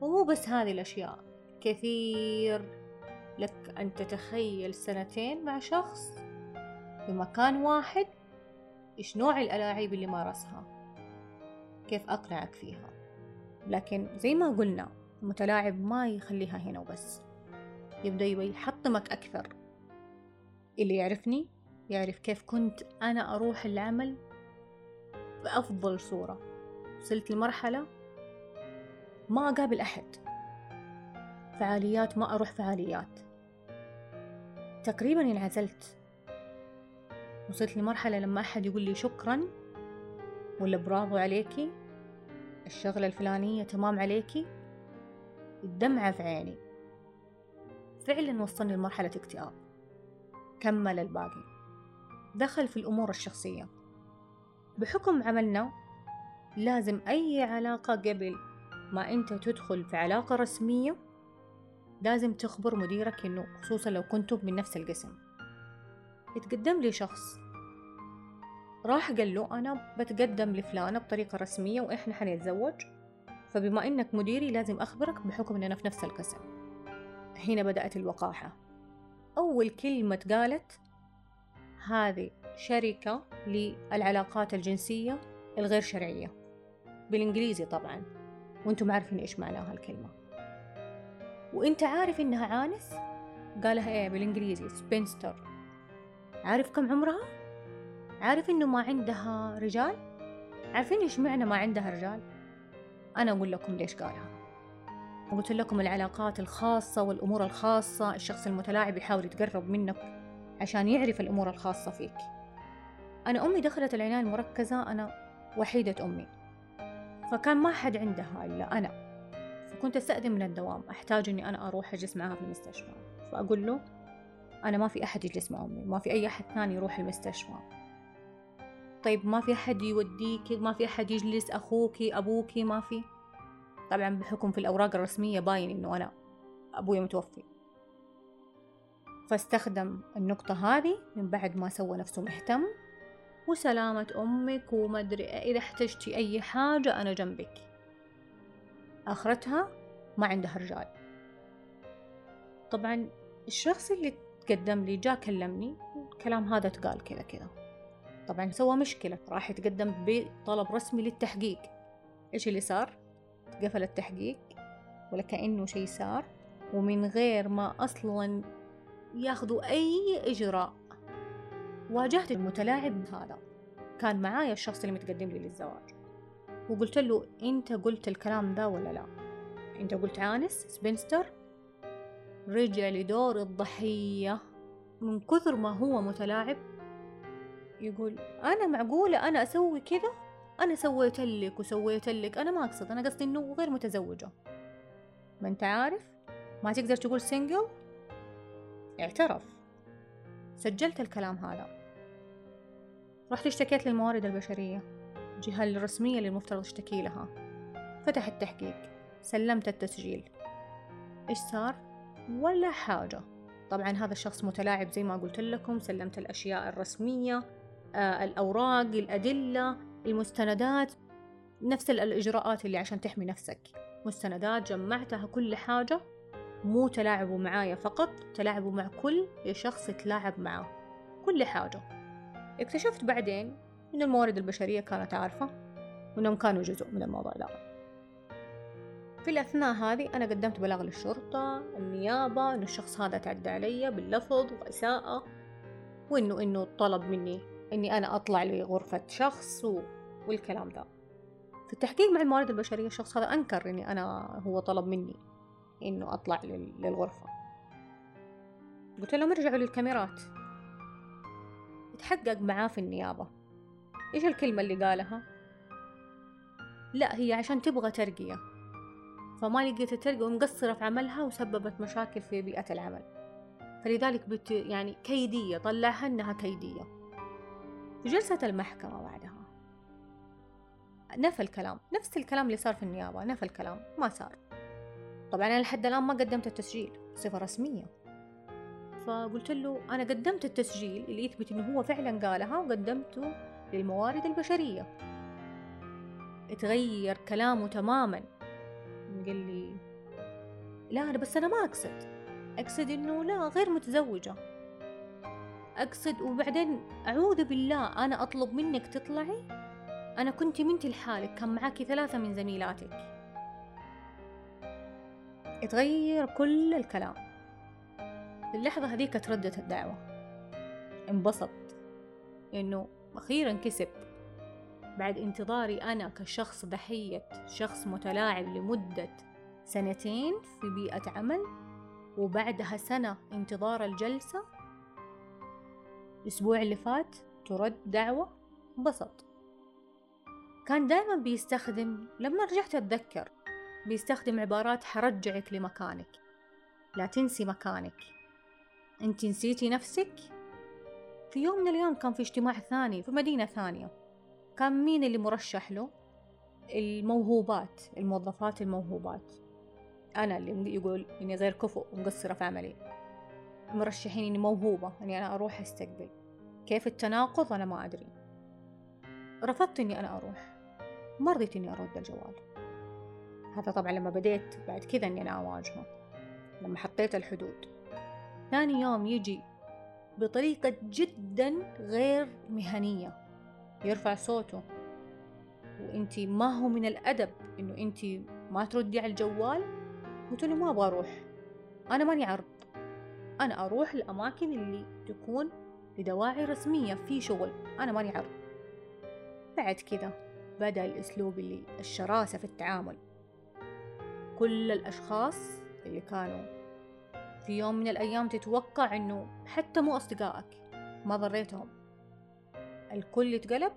ومو بس هذه الأشياء كثير لك أن تتخيل سنتين مع شخص في مكان واحد إيش نوع الألاعيب اللي مارسها؟ كيف أقنعك فيها؟ لكن زي ما قلنا المتلاعب ما يخليها هنا وبس. يبدأ يحطمك أكثر. اللي يعرفني يعرف كيف كنت أنا أروح العمل بأفضل صورة. وصلت لمرحلة ما أقابل أحد. فعاليات ما أروح فعاليات. تقريبا انعزلت. وصلت لمرحلة لما أحد يقول لي شكرا ولا برافو عليكي الشغلة الفلانية تمام عليكي الدمعة في عيني. فعلا وصلني لمرحلة اكتئاب. كمل الباقي. دخل في الأمور الشخصية. بحكم عملنا لازم أي علاقة قبل ما أنت تدخل في علاقة رسمية لازم تخبر مديرك إنه خصوصا لو كنتم من نفس القسم. يتقدم لي شخص. راح قال له أنا بتقدم لفلانة بطريقة رسمية وإحنا حنتزوج فبما إنك مديري لازم أخبرك بحكم إننا في نفس القسم. هنا بدأت الوقاحة. أول كلمة قالت هذه شركة للعلاقات الجنسية الغير شرعية. بالإنجليزي طبعا. وأنتم عارفين إيش معناها الكلمة وأنت عارف إنها عانس قالها إيه بالإنجليزي؟ سبينستر. عارف كم عمرها؟ عارف إنه ما عندها رجال؟ عارفين إيش معنى ما عندها رجال؟ أنا أقول لكم ليش قالها. وقلت لكم العلاقات الخاصة والأمور الخاصة. الشخص المتلاعب يحاول يتقرب منك عشان يعرف الأمور الخاصة فيك. أنا أمي دخلت العناية المركزة. أنا وحيدة أمي. فكان ما حد عندها إلا أنا. فكنت أستأذن من الدوام. أحتاج إني أنا أروح أجلس معها في المستشفى. فأقول له أنا ما في أحد يجلس مع أمي. ما في أي أحد ثاني يروح المستشفى. طيب ما في أحد يوديكي ما في أحد يجلس؟ أخوكي أبوكي ما في؟ طبعا بحكم في الأوراق الرسمية باين إنه أنا أبوي متوفي. فاستخدم النقطة هذه من بعد ما سوى نفسه مهتم. وسلامة أمك ومدري إذا احتجتي أي حاجة أنا جنبك. آخرتها ما عندها رجال. طبعا الشخص اللي تقدم لي جاء كلمني الكلام هذا تقال كذا كذا. طبعا سوى مشكلة راح يتقدم بطلب رسمي للتحقيق. إيش اللي صار؟ قفل التحقيق ولا كأنه شيء صار. ومن غير ما أصلا ياخذوا أي إجراء. واجهت المتلاعب هذا. كان معايا الشخص اللي متقدم لي للزواج. وقلت له أنت قلت الكلام ده ولا لا؟ أنت قلت عانس سبنستر رجع لدور الضحية. من كثر ما هو متلاعب. يقول أنا معقولة أنا أسوي كذا؟ أنا سويت لك وسويت لك. أنا ما أقصد أنا قصدي إنه غير متزوجة. ما أنت عارف؟ ما تقدر تقول سينجل اعترف. سجلت الكلام هذا. رحت اشتكيت للموارد البشرية الجهة الرسمية اللي المفترض اشتكي لها. فتح التحقيق سلمت التسجيل. إيش صار؟ ولا حاجة. طبعا هذا الشخص متلاعب زي ما قلت لكم سلمت الأشياء الرسمية آه الأوراق الأدلة المستندات نفس الإجراءات اللي عشان تحمي نفسك. مستندات جمعتها كل حاجة. مو تلاعبوا معايا فقط تلاعبوا مع كل شخص يتلاعب معاه كل حاجة. اكتشفت بعدين إن الموارد البشرية كانت عارفة وإنهم كانوا جزء من الموضوع ده. في الأثناء هذه أنا قدمت بلاغ للشرطة النيابة إنه الشخص هذا تعدى علي باللفظ وإساءة وإنه إنه طلب مني إني أنا أطلع لغرفة شخص و... والكلام ده. في التحقيق مع الموارد البشرية الشخص هذا أنكر إني أنا هو طلب مني. إنه أطلع للغرفة. قلت لهم ارجعوا للكاميرات. اتحقق معاه في النيابة. إيش الكلمة اللي قالها؟ لا هي عشان تبغى ترقية. فما لقيت الترقية ومقصرة في عملها وسببت مشاكل في بيئة العمل. فلذلك بت يعني كيدية طلعها إنها كيدية. جلسة المحكمة بعدها. نفى الكلام. نفس الكلام اللي صار في النيابة. نفى الكلام. ما صار. طبعا أنا لحد الآن ما قدمت التسجيل بصفة رسمية. فقلت له أنا قدمت التسجيل اللي يثبت إنه هو فعلا قالها وقدمته للموارد البشرية. اتغير كلامه تماما. قال لي لا أنا بس أنا ما أقصد. أقصد إنه لا غير متزوجة. أقصد وبعدين أعوذ بالله أنا أطلب منك تطلعي؟ أنا كنت منتي لحالك كان معاكي ثلاثة من زميلاتك. اتغير كل الكلام. في اللحظة هذيك تردت الدعوة. انبسط إنه أخيرا كسب بعد انتظاري أنا كشخص ضحية شخص متلاعب لمدة سنتين في بيئة عمل وبعدها سنة انتظار الجلسة. الأسبوع اللي فات ترد دعوة انبسط كان دائما بيستخدم لما رجعت أتذكر بيستخدم عبارات حرجعك لمكانك. لا تنسي مكانك. انت نسيتي نفسك؟ في يوم من الأيام كان في اجتماع ثاني في مدينة ثانية. كان مين اللي مرشح له؟ الموهوبات الموظفات الموهوبات. أنا اللي يقول إني غير كفؤ ومقصرة في عملي. مرشحين إني موهوبة إني أنا أروح أستقبل. كيف التناقض؟ أنا ما أدري. رفضت إني أنا أروح. ما رضيت إني أرد الجوال. هذا طبعا لما بديت بعد كذا إني أنا أواجهه لما حطيت الحدود. ثاني يوم يجي بطريقة جدا غير مهنية يرفع صوته. وإنتي ما هو من الأدب إنه إنتي ما تردي على الجوال؟ قلت له ما أبغى أروح أنا ماني عرض. أنا أروح الأماكن اللي تكون لدواعي رسمية في شغل أنا ماني عرض. بعد كذا بدأ الأسلوب اللي الشراسة في التعامل. كل الأشخاص اللي كانوا في يوم من الأيام تتوقع إنه حتى مو أصدقائك ما ضريتهم الكل اتقلب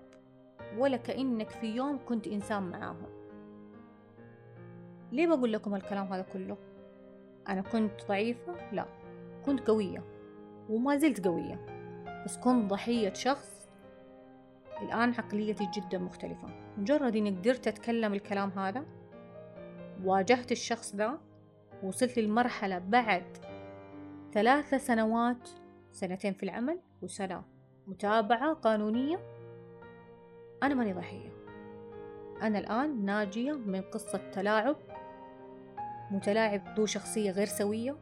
ولا كأنك في يوم كنت إنسان معاهم ليه بقول لكم الكلام هذا كله؟ أنا كنت ضعيفة؟ لا كنت قوية وما زلت قوية بس كنت ضحية شخص الآن عقليتي جدا مختلفة مجرد إني قدرت أتكلم الكلام هذا واجهت الشخص ذا وصلت للمرحلة بعد ثلاثة سنوات سنتين في العمل وسنة متابعة قانونية أنا ماني ضحية. أنا الآن ناجية من قصة تلاعب متلاعب ذو شخصية غير سوية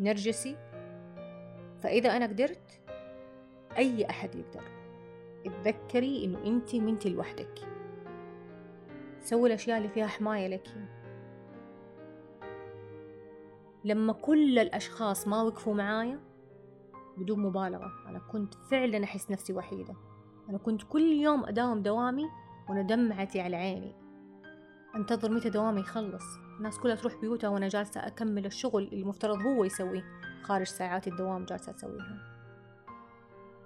نرجسي. فإذا أنا قدرت أي أحد يقدر. اتذكري إنه أنت منتي لوحدك. سوي الأشياء اللي فيها حماية لك. لما كل الأشخاص ما وقفوا معايا بدون مبالغة أنا كنت فعلا أحس نفسي وحيدة. أنا كنت كل يوم أداوم دوامي وأنا دمعتي على عيني. أنتظر متى دوامي يخلص. الناس كلها تروح بيوتها وأنا جالسة أكمل الشغل اللي المفترض هو يسويه خارج ساعات الدوام جالسة أسويها.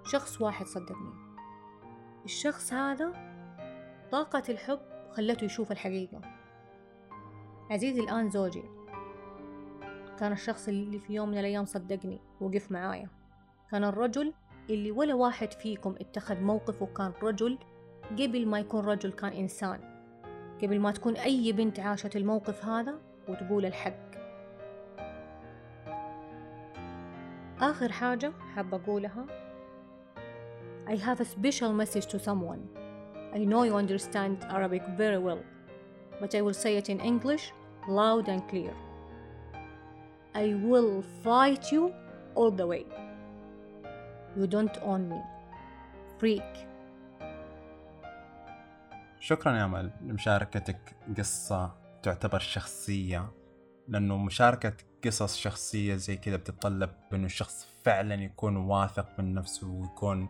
شخص واحد صدقني. الشخص هذا طاقة الحب خلته يشوف الحقيقة. عزيزي الآن زوجي. كان الشخص اللي في يوم من الأيام صدقني وقف معايا. كان الرجل اللي ولا واحد فيكم اتخذ موقف وكان رجل قبل ما يكون رجل كان إنسان. قبل ما تكون أي بنت عاشت الموقف هذا وتقول الحق. آخر حاجة حابة أقولها. I have a special message to someone. I know you understand Arabic very well but I will say it in English loud and clear I will fight you all the way. You don't own me. Freak. شكرا يا أمل لمشاركتك قصة تعتبر شخصية لأنه مشاركة قصص شخصية زي كذا بتتطلب إنه الشخص فعلا يكون واثق من نفسه ويكون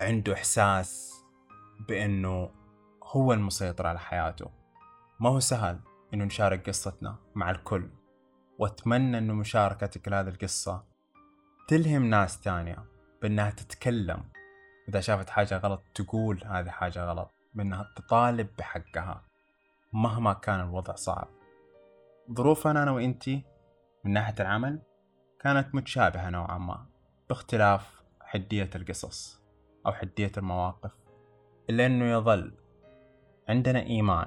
عنده إحساس بإنه هو المسيطر على حياته. ما هو سهل إنه نشارك قصتنا مع الكل. وأتمنى أنه مشاركتك لهذه القصة تلهم ناس تانية بأنها تتكلم. إذا شافت حاجة غلط تقول هذه حاجة غلط بأنها تطالب بحقها مهما كان الوضع صعب. ظروفنا أنا وإنتي من ناحية العمل كانت متشابهة نوعا ما باختلاف حدية القصص أو حدية المواقف. إلا أنه يظل عندنا إيمان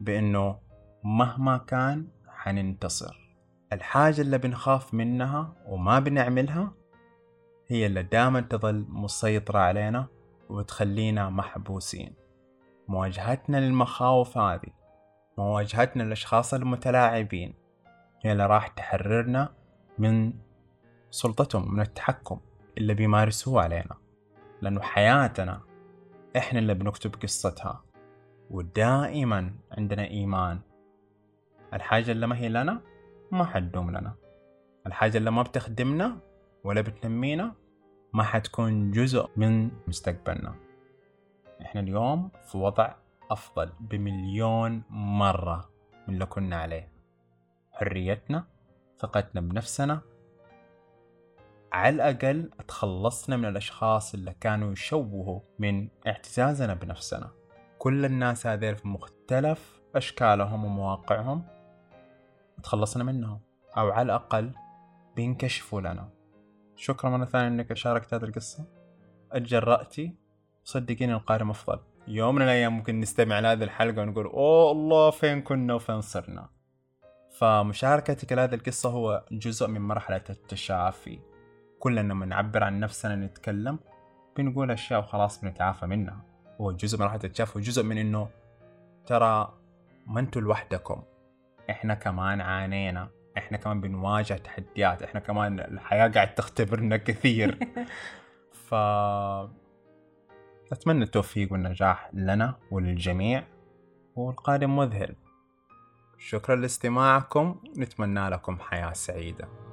بأنه مهما كان حننتصر. الحاجة اللي بنخاف منها وما بنعملها هي اللي دائما تظل مسيطرة علينا وتخلينا محبوسين. مواجهتنا للمخاوف هذه مواجهتنا للأشخاص المتلاعبين هي اللي راح تحررنا من سلطتهم من التحكم اللي بيمارسوه علينا. لأنه حياتنا إحنا اللي بنكتب قصتها. ودائما عندنا إيمان. الحاجة اللي ما هي لنا ما حتدوم لنا. الحاجة اللي ما بتخدمنا ولا بتنمينا ما حتكون جزء من مستقبلنا. إحنا اليوم في وضع أفضل بمليون مرة من اللي كنا عليه. حريتنا ثقتنا بنفسنا على الأقل تخلصنا من الأشخاص اللي كانوا يشوهوا من اعتزازنا بنفسنا. كل الناس هذيل في مختلف أشكالهم ومواقعهم تخلصنا منهم أو على الأقل بينكشفوا لنا. شكرا مرة ثانية إنك شاركت هذه القصة. اتجرأتي صدقيني القادم أفضل. يوم من الأيام ممكن نستمع لهذه الحلقة ونقول أوه الله فين كنا وفين صرنا؟ فمشاركتك لهذه القصة هو جزء من مرحلة التشافي. كلنا بنعبر عن نفسنا نتكلم بنقول أشياء وخلاص بنتعافى منها. هو جزء من مرحلة التشافي وجزء من إنه ترى ما أنتوا لوحدكم. إحنا كمان عانينا. إحنا كمان بنواجه تحديات. إحنا كمان الحياة قاعد تختبرنا كثير. [LAUGHS] ف أتمنى التوفيق والنجاح لنا وللجميع والقادم مذهل. شكرا لاستماعكم. نتمنى لكم حياة سعيدة.